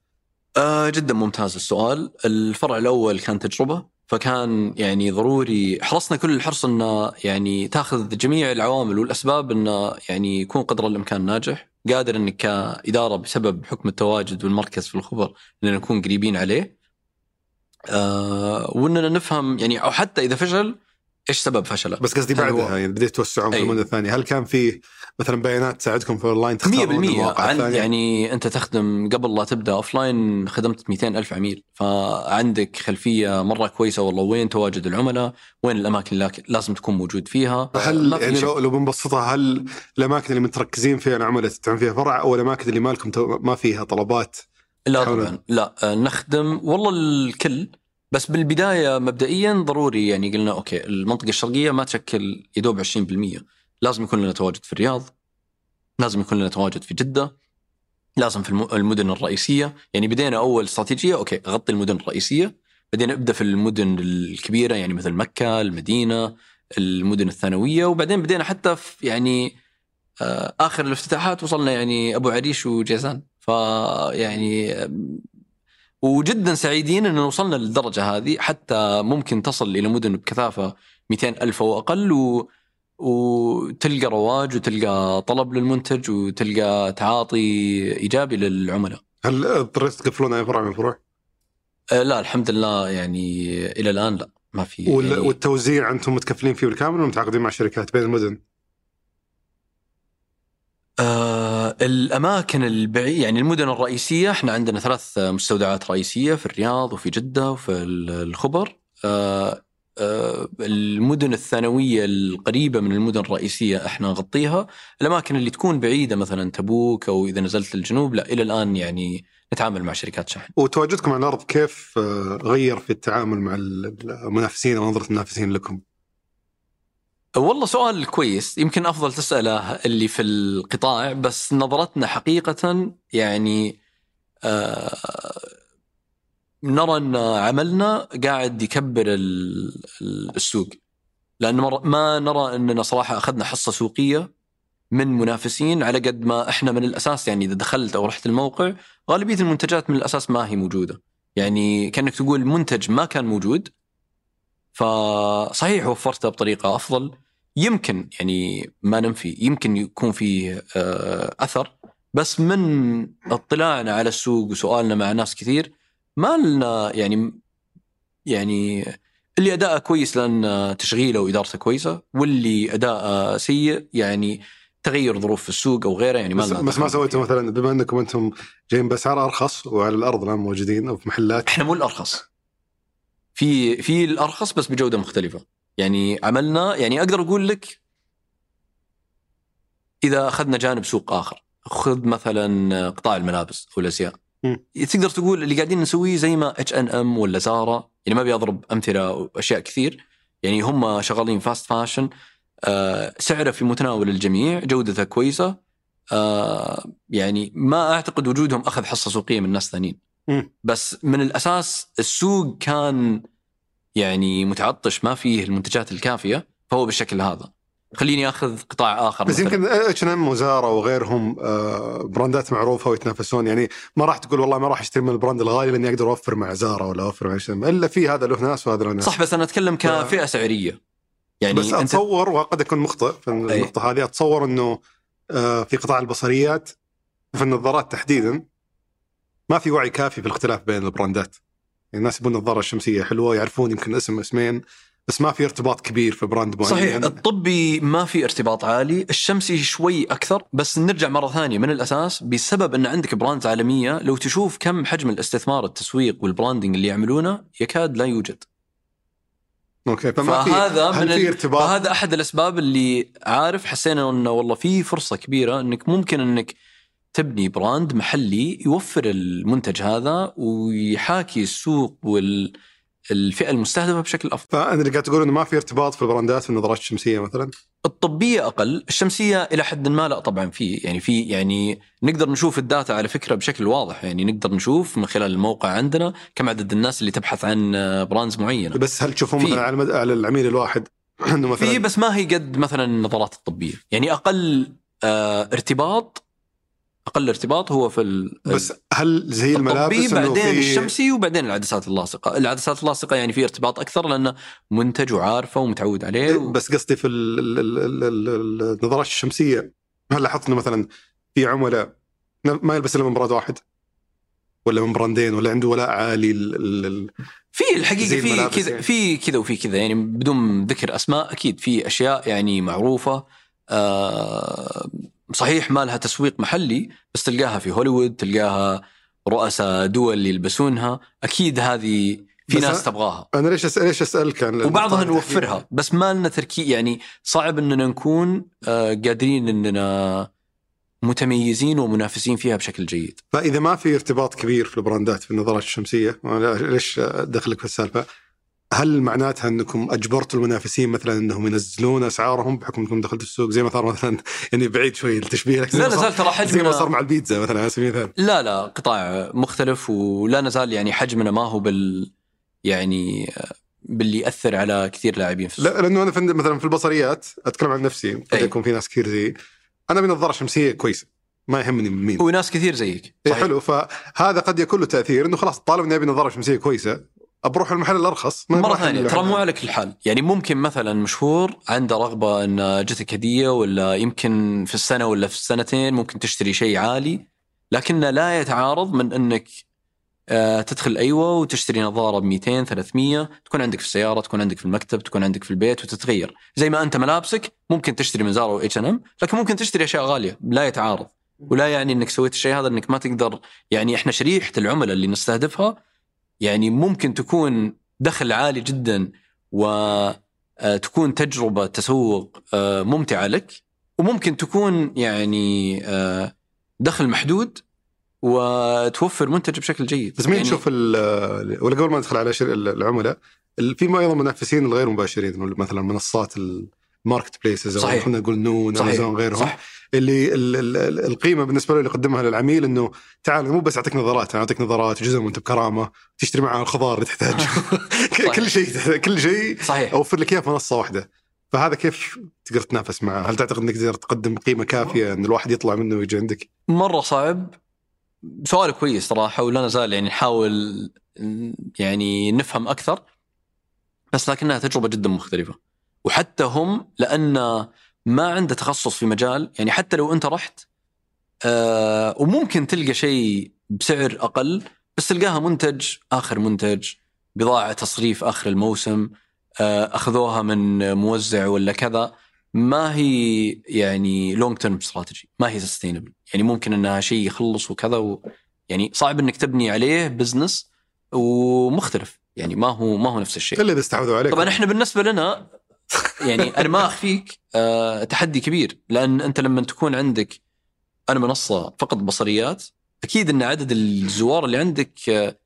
آه جدا ممتاز السؤال. الفرع الأول كان تجربة فكان يعني ضروري حرصنا كل الحرص إنه يعني تأخذ جميع العوامل والأسباب إنه يعني يكون قدر الإمكان ناجح. قادر إنك كإدارة بسبب حكم التواجد والمركز في الخبر إننا نكون قريبين عليه. آه وإننا نفهم يعني أو حتى إذا فشل إيش سبب فشله؟ بس قصدي بعدها يعني بديت توسعون في. المدة الثانية. هل كان في مثلا بيانات تساعدكم في اونلاين 100% تختارون المواقع عن الثانية؟ يعني أنت تخدم قبل لا تبدأ offline خدمت 200 ألف عميل. فعندك خلفية مرة كويسة والله. وين تواجد العملاء؟ وين الأماكن اللي لازم تكون موجود فيها؟ هل في يعني شيء. لو لو بنبسطها هل الأماكن اللي متركزين فيها العملاء تفتحون فيها فرع أو الأماكن اللي ما لكم ما فيها طلبات؟ لا طبعا لا آه، نخدم والله الكل بس بالبداية مبدئيا ضروري يعني قلنا okay المنطقة الشرقية ما تشكل يدوب 20% لازم يكون لنا تواجد في الرياض لازم يكون لنا تواجد في جدة لازم في الم- المدن الرئيسية يعني بدينا أول استراتيجية أوكي غطي المدن الرئيسية بعدين أبدأ في المدن الكبيرة يعني مثل مكة المدينة المدن الثانوية وبعدين بدينا حتى في يعني آه، آخر الافتتاحات وصلنا يعني أبو عريش وجيزان. فيعني آم، وجدا سعيدين إن وصلنا للدرجة هذه حتى ممكن تصل إلى مدن بكثافة 200 ألف أو أقل و وتلقى رواج وتلقى طلب للمنتج وتلقى تعاطي إيجابي للعملاء. هل اضطريتوا تقفلون أي فرع من الفروع؟ آه، لا الحمد لله يعني إلى الآن لا ما في وال- يعني والتوزيع أنتم متكفلين فيه بالكامل ولا متعاقدين مع شركات بين المدن؟ آه الأماكن البعيده يعني المدن الرئيسية إحنا عندنا ثلاث مستودعات رئيسية في الرياض وفي جدة وفي ال- الخبر. آه آه المدن الثانوية القريبة من المدن الرئيسية إحنا نغطيها. الأماكن اللي تكون بعيدة مثلا تبوك أو إذا نزلت الجنوب لا إلى الآن يعني نتعامل مع شركات شحن. وتواجدكم على الأرض كيف آه، غير في التعامل مع المنافسين أو نظرة المنافسين لكم؟ والله سؤال كويس. يمكن أفضل تسأله اللي في القطاع بس نظرتنا حقيقة يعني آه نرى أن عملنا قاعد يكبر ال- ال- السوق. لأن ما نرى أننا صراحة أخذنا حصة سوقية من منافسين على قد ما إحنا من الأساس يعني إذا دخلت أو رحت الموقع غالبية المنتجات من الأساس ما هي موجودة. يعني كأنك تقول منتج ما كان موجود فصحيح وفرته بطريقة أفضل. يمكن يعني ما ننفي يمكن يكون فيه آه، أثر بس من اطلاعنا على السوق وسؤالنا مع ناس كثير ما لنا يعني يعني اللي أداءه كويس لأن تشغيله وإدارته كويسة واللي أداءه سيء يعني تغير ظروف في السوق أو غيره يعني ما بس, بس ما. سويتوا مثلا بما أنكم أنتم جايين بأسعار أرخص وعلى الأرض الآن موجودين أو في محلات. إحنا مو الأرخص. في في الأرخص بس بجودة مختلفة. يعني عملنا يعني أقدر أقول لك إذا أخذنا جانب سوق آخر. خذ مثلا قطاع الملابس أو الازياء. تقدر تقول اللي قاعدين نسويه زي ما اتش ان ام ولا زارا يعني ما بيضرب أمثلة واشياء كثير. يعني هم شغالين fast fashion آه سعره في متناول الجميع جودته كويسة. آه يعني ما أعتقد وجودهم أخذ حصة سوقية من ناس ثانيين. بس من الأساس السوق كان يعني متعطش ما فيه المنتجات الكافية فهو بالشكل هذا. خليني أخذ قطاع آخر بس مثلاً. يمكن H&M وزارا وغيرهم آه، براندات معروفة ويتنافسون. يعني ما راح تقول والله ما راح أشتري من ال brand الغالي لأني أقدر أوفر مع زارا ولا أوفر مع H&M. إلا في هذا له ناس وهذا له ناس. صح بس أنا أتكلم كفئة سعرية. يعني بس أنت أتصور وقد أكون مخطئ في النقطة هذه أتصور إنه آه، في قطاع البصريات وفي النظارات تحديدا ما في وعي كافي في الاختلاف بين البراندات. يعني الناس يبون نظاره شمسيه حلوة يعرفون يمكن اسم اسمين بس ما في ارتباط كبير في brand معين. صحيح الطبي ما في ارتباط عالي الشمسي شوي أكثر بس نرجع مرة ثانية. من الأساس؟ بسبب أن عندك brands عالمية لو تشوف كم حجم الاستثمار التسويق وال branding اللي يعملونه يكاد لا يوجد. أوكي فما في فهذا من في ال- ارتباط؟ فهذا أحد الأسباب اللي عارف حسينا أنه والله في فرصة كبيرة أنك ممكن أنك تبني brand محلي يوفر المنتج هذا ويحاكي السوق والفئه المستهدفة بشكل أفضل. فانا اللي قاعد تقول إنه ما في ارتباط في ال brandات في النظارات الشمسية مثلا الطبية أقل، الشمسية إلى حد ما لا طبعا في يعني في يعني نقدر نشوف ال data على فكرة بشكل واضح يعني نقدر نشوف من خلال الموقع عندنا كم عدد الناس اللي تبحث عن brands معينة. بس هل تشوفون. مثلا على, المد... على العميل الواحد إنه مثلا في بس ما هي قد مثلا النظارات الطبية، يعني أقل آه ارتباط أقل ارتباط هو في ال- بس هل زي الملابس بعدين في- الشمسي وبعدين العدسات اللاصقة، العدسات اللاصقة يعني في ارتباط أكثر لأنه منتج وعارفة ومتعود عليه و... بس قصدي في ال- ال- ال- ال- ال- النظارات الشمسية. هل لاحظت إنه مثلا في عملاء ما يلبس إلا من brand واحد؟ ولا من brandين؟ ولا عنده ولاء عالي ال- ال- في الحقيقة في كذا يعني. في كذا وفي كذا. يعني بدون ذكر أسماء أكيد في أشياء يعني معروفة آه صحيح ما لها تسويق محلي بس تلقاها في هوليوود تلقاها رؤساء دول يلبسونها. أكيد هذه في ناس أنا- تبغاها. أنا ليش أس... ليش اسالك عن وبعضها نوفرها بس ما لنا تركيز يعني صعب إننا نكون آه قادرين إننا متميزين ومنافسين فيها بشكل جيد. فإذا ما في ارتباط كبير في البراندات في النظارات الشمسية ليش أدخلك في السالفة؟ هل معناتها أنكم أجبرتوا المنافسين مثلا أنهم ينزلون أسعارهم بحكم أنكم دخلتوا السوق؟ زي ما صار مثلا يعني بعيد شوي التشبيه. لك زي لا ما لا صار- زال ترى زي ما صار حجمنا مع البيتزا مثلا على سبيل المثال. لا لا قطاع مختلف ولا نزال يعني حجمنا ما هو بال يعني باللي يأثر على كثير لاعبين في السوق. لا لأنه أنا في مثلا في البصريات أتكلم عن نفسي قد. يكون في ناس كثير زي أنا بنظاره شمسيه كويسة ما يهمني من مين وناس كثير زيك. إيه صحيح. حلو فهذا قد يكون له تأثير إنه خلاص طالما اني ابي نظاره شمسيه كويسة بروح المحل الأرخص ثانية ال- ترى مو على كل حال. يعني ممكن مثلا مشهور عنده رغبة إن جتك هدية ولا يمكن في السنة ولا في السنتين ممكن تشتري شيء عالي لكنه لا يتعارض من إنك آه، تدخل أيوه وتشتري نظارة ب 200 300 تكون عندك في السيارة تكون عندك في المكتب تكون عندك في البيت وتتغير. زي ما أنت ملابسك ممكن تشتري من زارا واتش ان ام لكن ممكن تشتري أشياء غالية لا يتعارض. ولا يعني إنك سويت الشيء هذا إنك ما تقدر يعني إحنا شريحة العملاء اللي نستهدفها يعني ممكن تكون دخل عالي جدا وتكون تجربة تسوق آه، ممتعة لك وممكن تكون يعني آه، دخل محدود وتوفر منتج بشكل جيد بس مين يعني تشوف ال- ولا قبل ما ندخل على العملاء ال- في أيضا منافسين الغير مباشرين مثلا منصات ال marketplaces أو. خلينا نقول نون صحيح. أمازون غيرهم صح اللي ال- ال- ال- القيمة بالنسبة له اللي يقدمها للعميل إنه تعال مو بس أعطيك نظارات أنا أعطيك نظارات جزء وانت بكرامه تشتري معها الخضار اللي تحتاجه كل شيء كل شيء صحيح. أوفر لك إياه في منصة واحدة. فهذا كيف تقدر تنافس معه؟ هل تعتقد إنك تقدر تقدم قيمة كافية إن الواحد يطلع منه ويجي عندك؟ مرة صعب. سؤال كويس صراحة ولا نزال يعني نحاول يعني نفهم أكثر بس لكنها تجربة جدا مختلفة. وحتى هم لأن ما عنده تخصص في مجال يعني حتى لو أنت رحت آه وممكن تلقى شيء بسعر أقل بس تلقاها منتج آخر منتج بضاعة تصريف آخر الموسم آه أخذوها من موزع ولا كذا ما هي يعني long term strategy ما هي sustainable يعني ممكن إنها شيء يخلص وكذا و يعني صعب إنك تبني عليه business ومختلف يعني ما هو ما هو نفس الشيء. الا إذا استحوذوا عليك. طبعا إحنا بالنسبة لنا يعني أنا ما أخفيك آه تحدي كبير لأن أنت لما تكون عندك أنا منصة فقط بصريات أكيد إن عدد الزوار اللي عندك آه،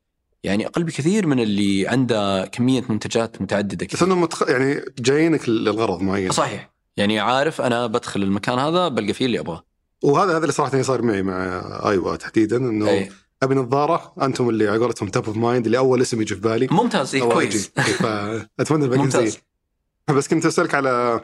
يعني أقل بكثير من اللي عنده كمية منتجات متعددة بس كثير. انهم متخ... يعني جايينك للغرض معين صحيح يعني عارف أنا بدخل المكان هذا بلقى فيه اللي أبغاه وهذا هذا اللي صراحة صار معي مع أيوه تحديدا إنه أي. أبي نظارة أنتم اللي على قولتهم top of mind اللي أول اسم يجي في بالي ممتاز إيه كويس أجي. فاتمنى ممتاز. بس كنت أسألك على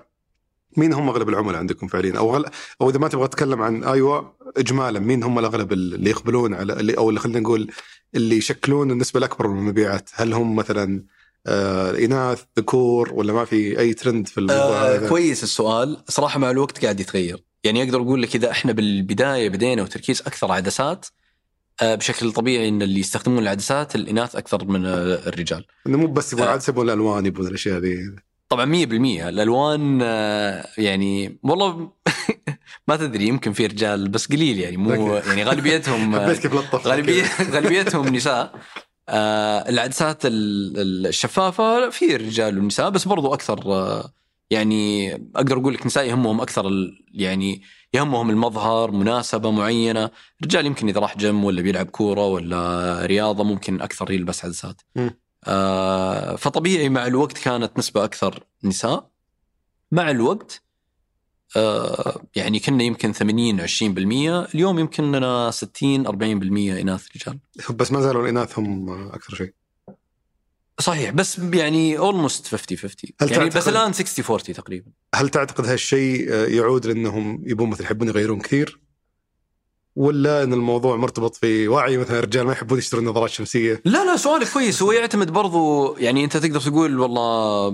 مين هم أغلب العملاء عندكم فعليا؟ أو غل... أو إذا ما تبغى تتكلم عن أيوه اجمالا مين هم الأغلب اللي يقبلون على اللي أو اللي خلينا نقول اللي يشكلون النسبة الأكبر من المبيعات؟ هل هم مثلا آه إناث ذكور ولا ما في أي ترند في الموضوع آه هذا؟ كويس السؤال. صراحة مع الوقت قاعد يتغير. يعني أقدر أقول لك إذا إحنا بالبداية بدينا وتركيز أكثر عدسات آه بشكل طبيعي إن اللي يستخدمون العدسات الإناث أكثر من آه، الرجال. إنه مو بس يبغون آه. عدسة يبغون الألوان يبغون الأشياء ذي طبعا 100% الألوان آه، يعني والله ما تدري يمكن في رجال بس قليل يعني مو. يعني غالبيتهم لطف غالبية غالبيتهم نساء آه العدسات ال- ال- الشفافة في رجال ونساء بس برضو أكثر آه يعني أقدر أقول لك نساء يهمهم أكثر يعني يهمهم المظهر مناسبة معينة رجال يمكن إذا راح جيم ولا بيلعب كورة ولا رياضة ممكن أكثر يلبس عدسات. آه فطبيعي مع الوقت كانت نسبة أكثر نساء. مع الوقت آه يعني كنا يمكن 80 20% اليوم يمكن لنا 60 40% إناث رجال. بس ما زالوا الاناث هم أكثر شيء. صحيح بس يعني اولموست 50 50 هل يعني بس الآن 60 40 تقريبا. هل تعتقد هالشيء آه، يعود لأنهم يبون مثلا يحبون يغيرون كثير؟ ولا إن الموضوع مرتبط في وعي مثلا الرجال ما يحبون يشترون نظارات شمسية؟ لا لا سؤالك كويس. هو يعتمد برضو يعني أنت تقدر تقول والله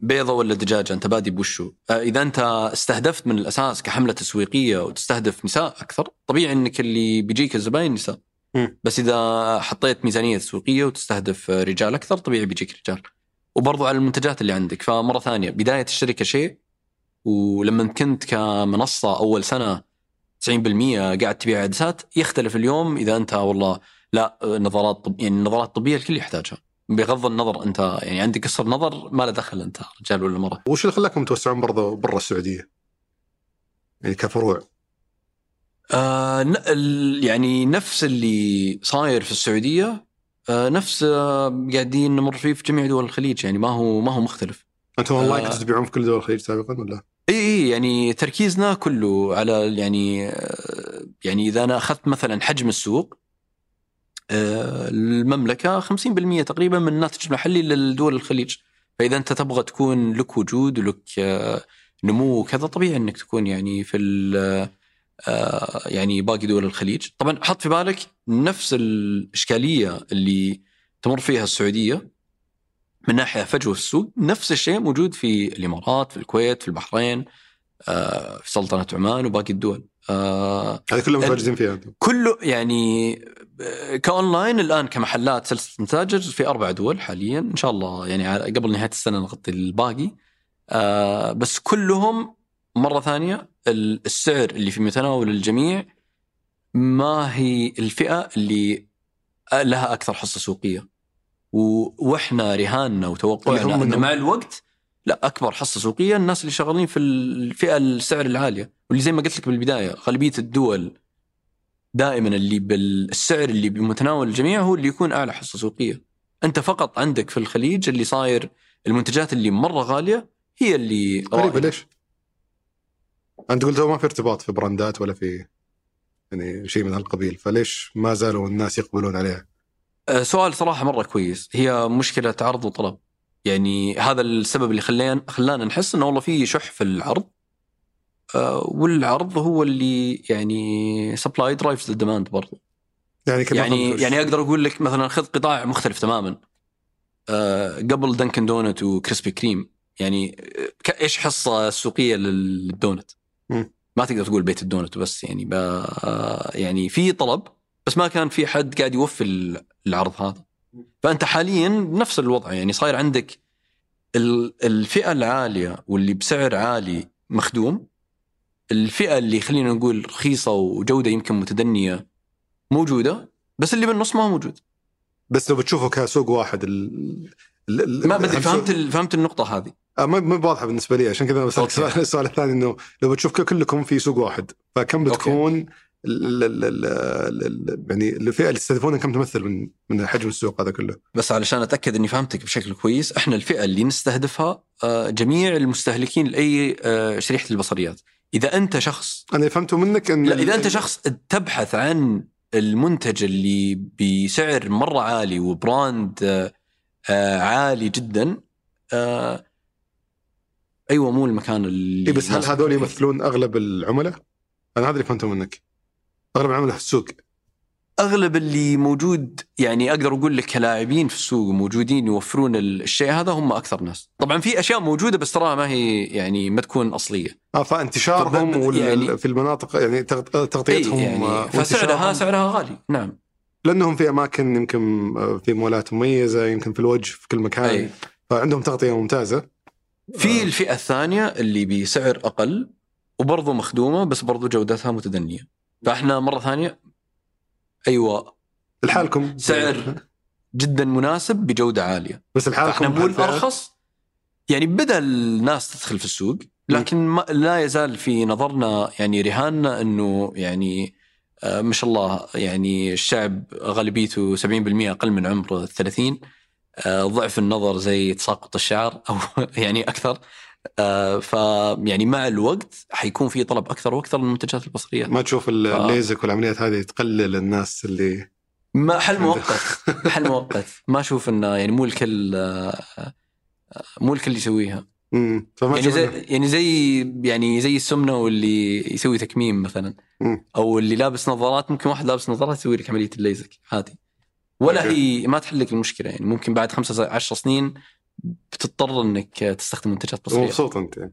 بيضة ولا دجاجة أنت بادي بوشو. آه، إذا أنت استهدفت من الأساس كحملة تسويقية وتستهدف نساء أكثر طبيعي إنك اللي بيجيك الزباين نساء. بس إذا حطيت ميزانية تسويقية وتستهدف رجال أكثر طبيعي بيجيك رجال. وبرضو على المنتجات اللي عندك. فمرة ثانية بداية الشركة شيء ولما كنت كمنصة أول سنة 90% قاعد تبيع عدسات يختلف اليوم إذا أنت والله لا نظارات طب يعني النظارات الطبيه الكل يحتاجها بغض النظر أنت يعني عندك قصر نظر ما له دخل أنت رجال ولا مرة وش اللي خلاكم توسعون برضه برا السعودية؟ يعني كفروع آه ن- ال- يعني نفس اللي صاير في السعودية آه نفس آه قاعدين نمر فيه في جميع دول الخليج يعني ما هو ما هو مختلف أنتم اونلاين آه. كنتوا تبيعون في كل دول الخليج سابقا ولا؟ إي يعني تركيزنا كله على يعني يعني إذا أنا أخذت مثلا حجم السوق آه، المملكة 50% تقريبا من الناتج المحلي للدول الخليج. فإذا أنت تبغى تكون لك وجود ولك آه، نمو وكذا طبيعي إنك تكون يعني في آه، يعني باقي دول الخليج. طبعا حط في بالك نفس الإشكالية اللي تمر فيها السعودية. من ناحية فجوه في السوق نفس الشيء موجود في الإمارات في الكويت في البحرين آه، في سلطنة عمان وباقي الدول. آه، هذه كلهم ال- متواجدين فيها. كله يعني آه، كأونلاين الآن كمحلات سلسله متاجر في أربع دول حاليا إن شاء الله يعني قبل نهاية السنة نغطي الباقي. آه، بس كلهم مرة ثانية ال- السعر اللي في متناول الجميع ما هي الفئة اللي لها أكثر حصة سوقية. وإحنا رهاننا وتوقعنا هم إن منهم. مع الوقت لا أكبر حصة سوقية الناس اللي شغالين في الفئة السعر العالية واللي زي ما قلت لك بالبداية غالبية الدول دائما اللي بالسعر اللي بمتناول الجميع هو اللي يكون أعلى حصة سوقية أنت فقط عندك في الخليج اللي صاير المنتجات اللي مرة غالية هي اللي غريبه ليش؟ أنت قلت ما في ارتباط في brandات ولا في يعني شيء من هالقبيل فليش ما زالوا الناس يقبلون عليها؟ آه، سؤال صراحة مرة كويس. هي مشكلة عرض وطلب. يعني هذا السبب اللي خلينا خلانا نحس إنه والله في شح في العرض. آه، والعرض هو اللي يعني supply drives ال demand برضو. يعني يعني يعني أقدر أقول لك مثلا خذ قطاع مختلف تماما. آه، قبل دانكن دونت وكريسبي كريم يعني إيش حصة السوقية للدونت؟ ما تقدر تقول بيت الدونت بس يعني يعني في طلب. بس ما كان في حد قاعد يوفي ال- العرض هذا. فأنت حاليا نفس الوضع يعني صاير عندك ال- الفئة العالية واللي بسعر عالي مخدوم الفئة اللي خلينا نقول رخيصة وجودة يمكن متدنية موجودة بس اللي بالنص ما هو موجود. بس لو بتشوفه كسوق واحد ال... ال- ال- ما بدري هل فهمت ال- فهمت النقطة هذه. آه، ما ما واضحة بالنسبة لي عشان كذا بسالك أوكي. السؤال الثاني إنه لو بتشوف كلكم في سوق واحد فكم بتكون ال- يعني الفئه اللي يستهدفونها كم تمثل من من حجم السوق هذا كله؟ بس علشان أتأكد إني فهمتك بشكل كويس إحنا الفئة اللي نستهدفها آه، جميع المستهلكين لأي آه، شريحة البصريات إذا أنت شخص أنا فهمته منك إن لا إذا أنت شخص تبحث عن المنتج اللي بسعر مرة عالي وبراند آه، عالي جدا أيوه مو المكان اللي إيه بس هل. هذول يمثلون أغلب العملاء؟ أنا هذا اللي فهمته منك. اغلب العملاء في السوق. أغلب اللي موجود يعني أقدر أقول لك كلاعبين في السوق موجودين يوفرون الشيء هذا هم أكثر ناس. طبعا في أشياء موجودة بس تراها ما هي يعني ما تكون أصلية. آه فانتشارهم يعني- في المناطق يعني تغط- تغطيتهم إيه يعني آه، فسعرها. سعرها غالي. نعم. لأنهم في أماكن يمكن آه، في مولات مميزة يمكن في الوجه في كل مكان. أي. فعندهم تغطية ممتازة. في الفئة الثانية اللي بسعر أقل وبرضه مخدومة بس برضه جودتها متدنية. فاحنا مرة ثانية. أيوه. لحالكم. سعر جدا مناسب بجودة عالية. بس لحالكم مو بهالفئة. الأرخص. يعني بدا الناس تدخل في السوق لكن ما لا يزال في نظرنا يعني رهاننا إنه يعني آه، ما شاء الله يعني الشعب غالبيته 70% أقل من عمر ال 30 آه، ضعف النظر زي تساقط الشعر أو يعني أكثر. آه، ف يعني مع الوقت حيكون في طلب أكثر وأكثر للمنتجات البصرية ما تشوف ال-. الليزك والعمليات هذه تقلل الناس اللي ما حل مؤقت حل مؤقت ما أشوف إنه يعني مو الكل آه، مو الكل يسويها مم. فما يعني زي يعني زي يعني زي السمنة واللي يسوي تكميم مثلا مم. أو اللي لابس نظارات ممكن واحد لابس نظارات يسوي لك عملية الليزك عادي ولا أوكي. هي ما تحل لك المشكلة يعني ممكن بعد خمسة عشر سنين بتضطر إنك تستخدم منتجات بصريه مبسوط أنت.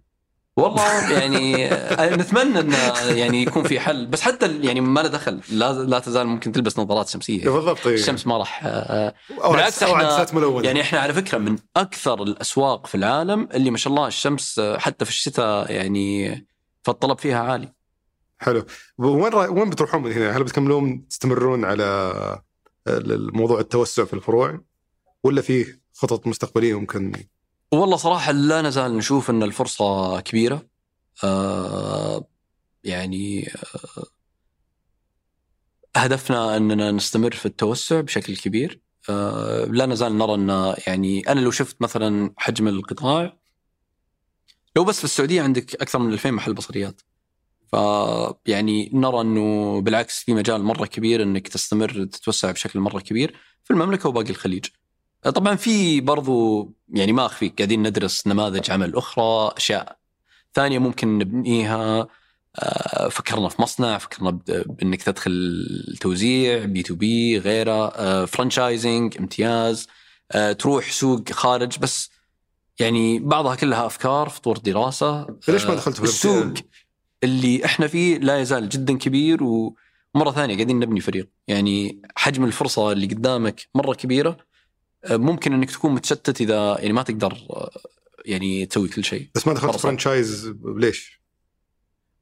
والله يعني آه، نتمنى إنه يعني يكون في حل. بس حتى يعني ما له دخل. لا لا تزال ممكن تلبس نظارات شمسية. بالضبط إيه. الشمس ما راح آه، أو بالعكس ملونة. يعني إحنا على فكرة من أكثر الأسواق في العالم اللي ما شاء الله الشمس آه، حتى في الشتاء يعني فالطلب فيها عالي. حلو. وين را... وين بتروحون من هنا؟ هل بتكملون تستمرون على الموضوع التوسع في الفروع؟ ولا في خطط مستقبلية ممكن؟ والله صراحة لا نزال نشوف إن الفرصة كبيرة. آه يعني آه هدفنا إننا نستمر في التوسع بشكل كبير. آه لا نزال نرى إن يعني أنا لو شفت مثلا حجم القطاع لو بس في السعودية عندك أكثر من 2000 محل بصريات. فيعني نرى إنه بالعكس في مجال مرة كبير إنك تستمر تتوسع بشكل مرة كبير في المملكة وباقي الخليج. طبعا في برضو يعني ما أخفيك قاعدين ندرس نماذج عمل أخرى أشياء ثانية ممكن نبنيها. آه، فكرنا في مصنع فكرنا بإنك تدخل توزيع B2B غيره. آه، franchising امتياز. آه، تروح سوق خارج بس يعني بعضها كلها أفكار فطور دراسة. ليش ما آه، دخلت في السوق؟ اللي إحنا فيه لا يزال جدا كبير ومرة ثانية قاعدين نبني فريق. يعني حجم الفرصة اللي قدامك مرة كبيرة آه، ممكن إنك تكون متشتت إذا يعني ما تقدر آه، يعني تسوي كل شيء بس ما دخلت. franchise ليش؟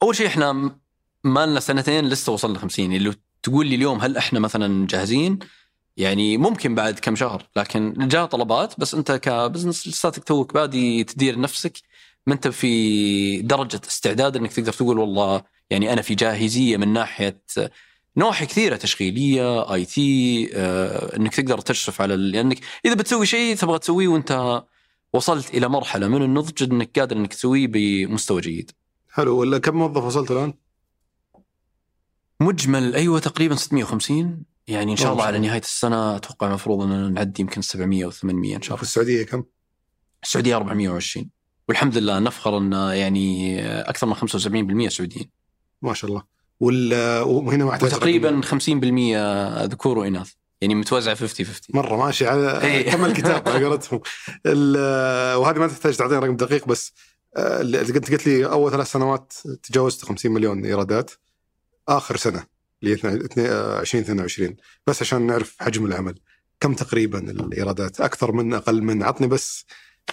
أول شيء إحنا ما لنا سنتين لسه وصلنا 50 يعني لو تقول لي اليوم هل إحنا مثلا جاهزين يعني ممكن بعد كم شهر لكن جاء طلبات بس أنت ك business لساتك توك بادي تدير نفسك ما أنت في درجة استعداد إنك تقدر تقول والله يعني أنا في جاهزية من ناحية نواحي كثيرة تشغيلية IT آه، إنك تقدر تشرف على لأنك إذا بتسوي شيء تبغى تسويه وأنت وصلت إلى مرحلة من النضج إنك قادر إنك تسويه بمستوى جيد. حلو ولا كم موظف وصلت الآن؟ مجمل أيوه تقريبا 650 يعني إن شاء الله على. نهاية السنة أتوقع المفروض إننا نعدي يمكن 700 أو 800 إن شاء في الله. السعودية كم؟ السعودية 420 والحمد لله نفخر إن يعني أكثر من 75% سعوديين ما شاء الله وهنا ما وتقريبا 50% ذكور واناث يعني متوزعه 50 50 مرة ماشي على إيه. كم الكتاب على قولتهم. وهذه ما تحتاج تعطيني رقم دقيق بس آه، اللي قلت قلت لي أول ثلاث سنوات تجاوزت 50 مليون إيرادات. آخر سنة اللي هي 2022 بس عشان نعرف حجم العمل كم تقريبا الإيرادات؟ أكثر من أقل من عطني بس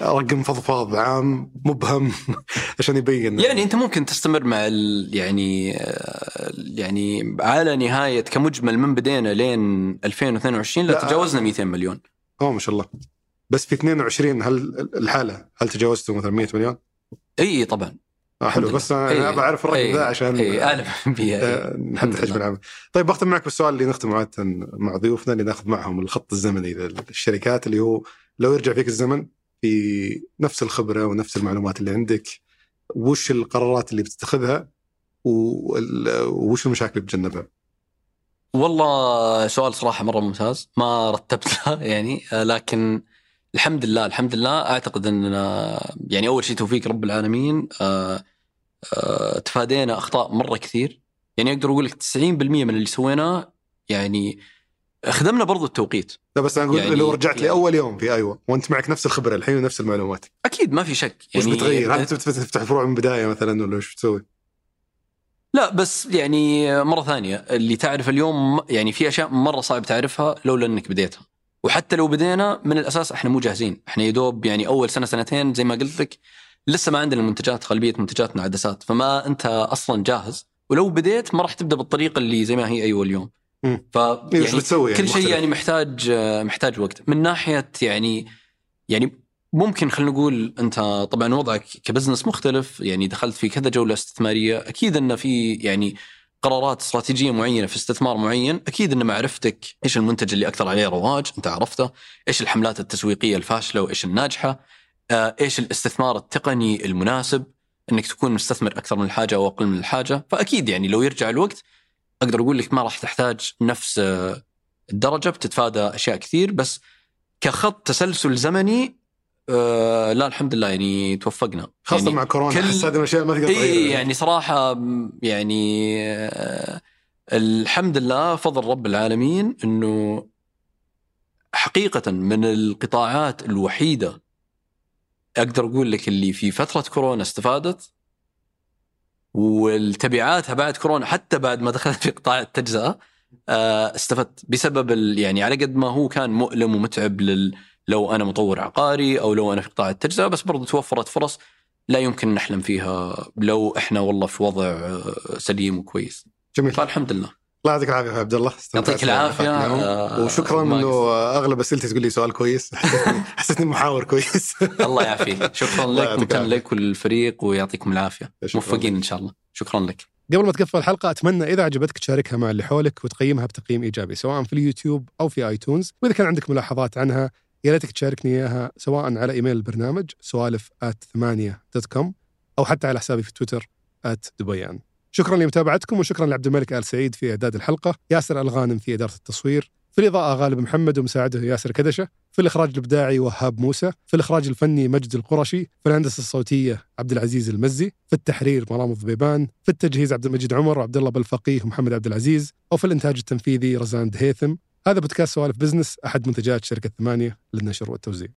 رقم فضفاض عام مبهم عشان يبين يعني أنت ممكن تستمر مع يعني آه، يعني على نهاية كمجمل من بدينا لين 2022 لا لا. تجاوزنا 200 مليون اوه ما شاء الله بس في 22 هل الحالة هل تجاوزتوا مثلا 100 مليون؟ إي طبعا آه حلو بس. أنا إيه. ابى اعرف الرقم إيه. ذا عشان إي اعلم بيها نحدد حجم. العمل. طيب بختم معك بالسؤال اللي نختم عادة مع ضيوفنا اللي نأخذ معهم الخط الزمني للشركات اللي هو لو يرجع فيك الزمن في نفس الخبرة ونفس المعلومات اللي عندك وش القرارات اللي بتتخذها وش المشاكل اللي بتتجنبها؟ والله سؤال صراحة مرة ممتاز ما رتبت له يعني لكن الحمد لله الحمد لله أعتقد اننا يعني أول شيء توفيق رب العالمين آه، آه، تفادينا أخطاء مرة كثير يعني أقدر أقول لك 90% من اللي سويناه يعني خدمنا برضو التوقيت. لا بس أنا أقول يعني- لو رجعت يعني- لأول يوم في أيوه وأنت معك نفس الخبرة الحين ونفس المعلومات. أكيد ما في شك. وش يعني بتغير؟ هل تفتح فروع من البداية مثلا ولا وش بتسوي؟ لا بس يعني مرة ثانية اللي تعرف اليوم يعني في أشياء مرة صعب تعرفها لولا أنك بديتها. وحتى لو بدينا من الأساس إحنا مو جاهزين. إحنا يدوب يعني أول سنة سنتين زي ما قلت لك لسه ما عندنا المنتجات غالبية منتجاتنا عدسات. فما أنت أصلا جاهز. ولو بديت ما راح تبدأ بالطريقة اللي زي ما هي أيوة اليوم. ف إيه، يعني بتسوي يعني كل شيء؟ يعني محتاج محتاج وقت من ناحية يعني يعني ممكن خلينا نقول أنت طبعا وضعك كبزنس مختلف يعني دخلت في كذا جولة استثمارية أكيد إن في يعني قرارات استراتيجية معينة في استثمار معين أكيد إن معرفتك إيش المنتج اللي أكثر عليه رواج أنت عرفته إيش الحملات التسويقية الفاشلة وإيش الناجحة آه، إيش الاستثمار التقني المناسب إنك تكون مستثمر أكثر من الحاجة أو أقل من الحاجة فأكيد يعني لو يرجع الوقت أقدر أقول لك ما راح تحتاج نفس آه، الدرجة بتتفادى أشياء كثير بس كخط تسلسل زمني آه لا الحمد لله يعني توفقنا. خاصة يعني مع كورونا كل- احس هذه الاشياء ما تقدر تغيرها. يعني صراحة م، يعني آه الحمد لله فضل رب العالمين إنه حقيقة من القطاعات الوحيدة أقدر أقول لك اللي في فترة كورونا استفادت والتبعاتها بعد كورونا حتى بعد ما دخلت في قطاع التجزئة آه، استفدت بسبب يعني على قد ما هو كان مؤلم ومتعب لل لو أنا مطور عقاري أو لو أنا في قطاع التجزئة بس برضو توفرت فرص لا يمكن نحلم فيها لو إحنا والله في وضع آه، سليم وكويس. جميل. فالحمد لله. الله يعطيك العافية يا عبد الله. يعطيك العافية. آه، وشكرا إنه. أغلب أسئلتي تقول لي سؤال كويس. حسيتني محاور كويس. الله يعافيك. شكرا لك ممتن. لك وللفريق ويعطيكم العافية. موفقين. إن شاء الله. شكرا لك. قبل ما تقفل الحلقة أتمنى إذا عجبتك تشاركها مع اللي حولك وتقيمها بتقييم إيجابي سواء في اليوتيوب أو في آيتونز. وإذا كان عندك ملاحظات عنها يا ريتك تشاركني إياها سواء على إيميل البرنامج سوالف at ثمانية dot com أو حتى على حسابي في تويتر دبيان. شكرا لمتابعتكم وشكرا لعبد الملك آل سعيد في إعداد الحلقة ياسر الغانم في إدارة التصوير في الإضاءة غالب محمد ومساعده ياسر كدشة في الإخراج الإبداعي وهاب موسى في الإخراج الفني مجد القرشي في الهندسة الصوتية عبد العزيز المزي في التحرير مرام الضبيبان في التجهيز عبد المجيد عمر وعبد الله بالفقيه ومحمد عبد العزيز وفي الإنتاج التنفيذي رزان الدهيثم هذا بودكاست سوالف بزنس أحد منتجات شركة ثمانية للنشر والتوزيع.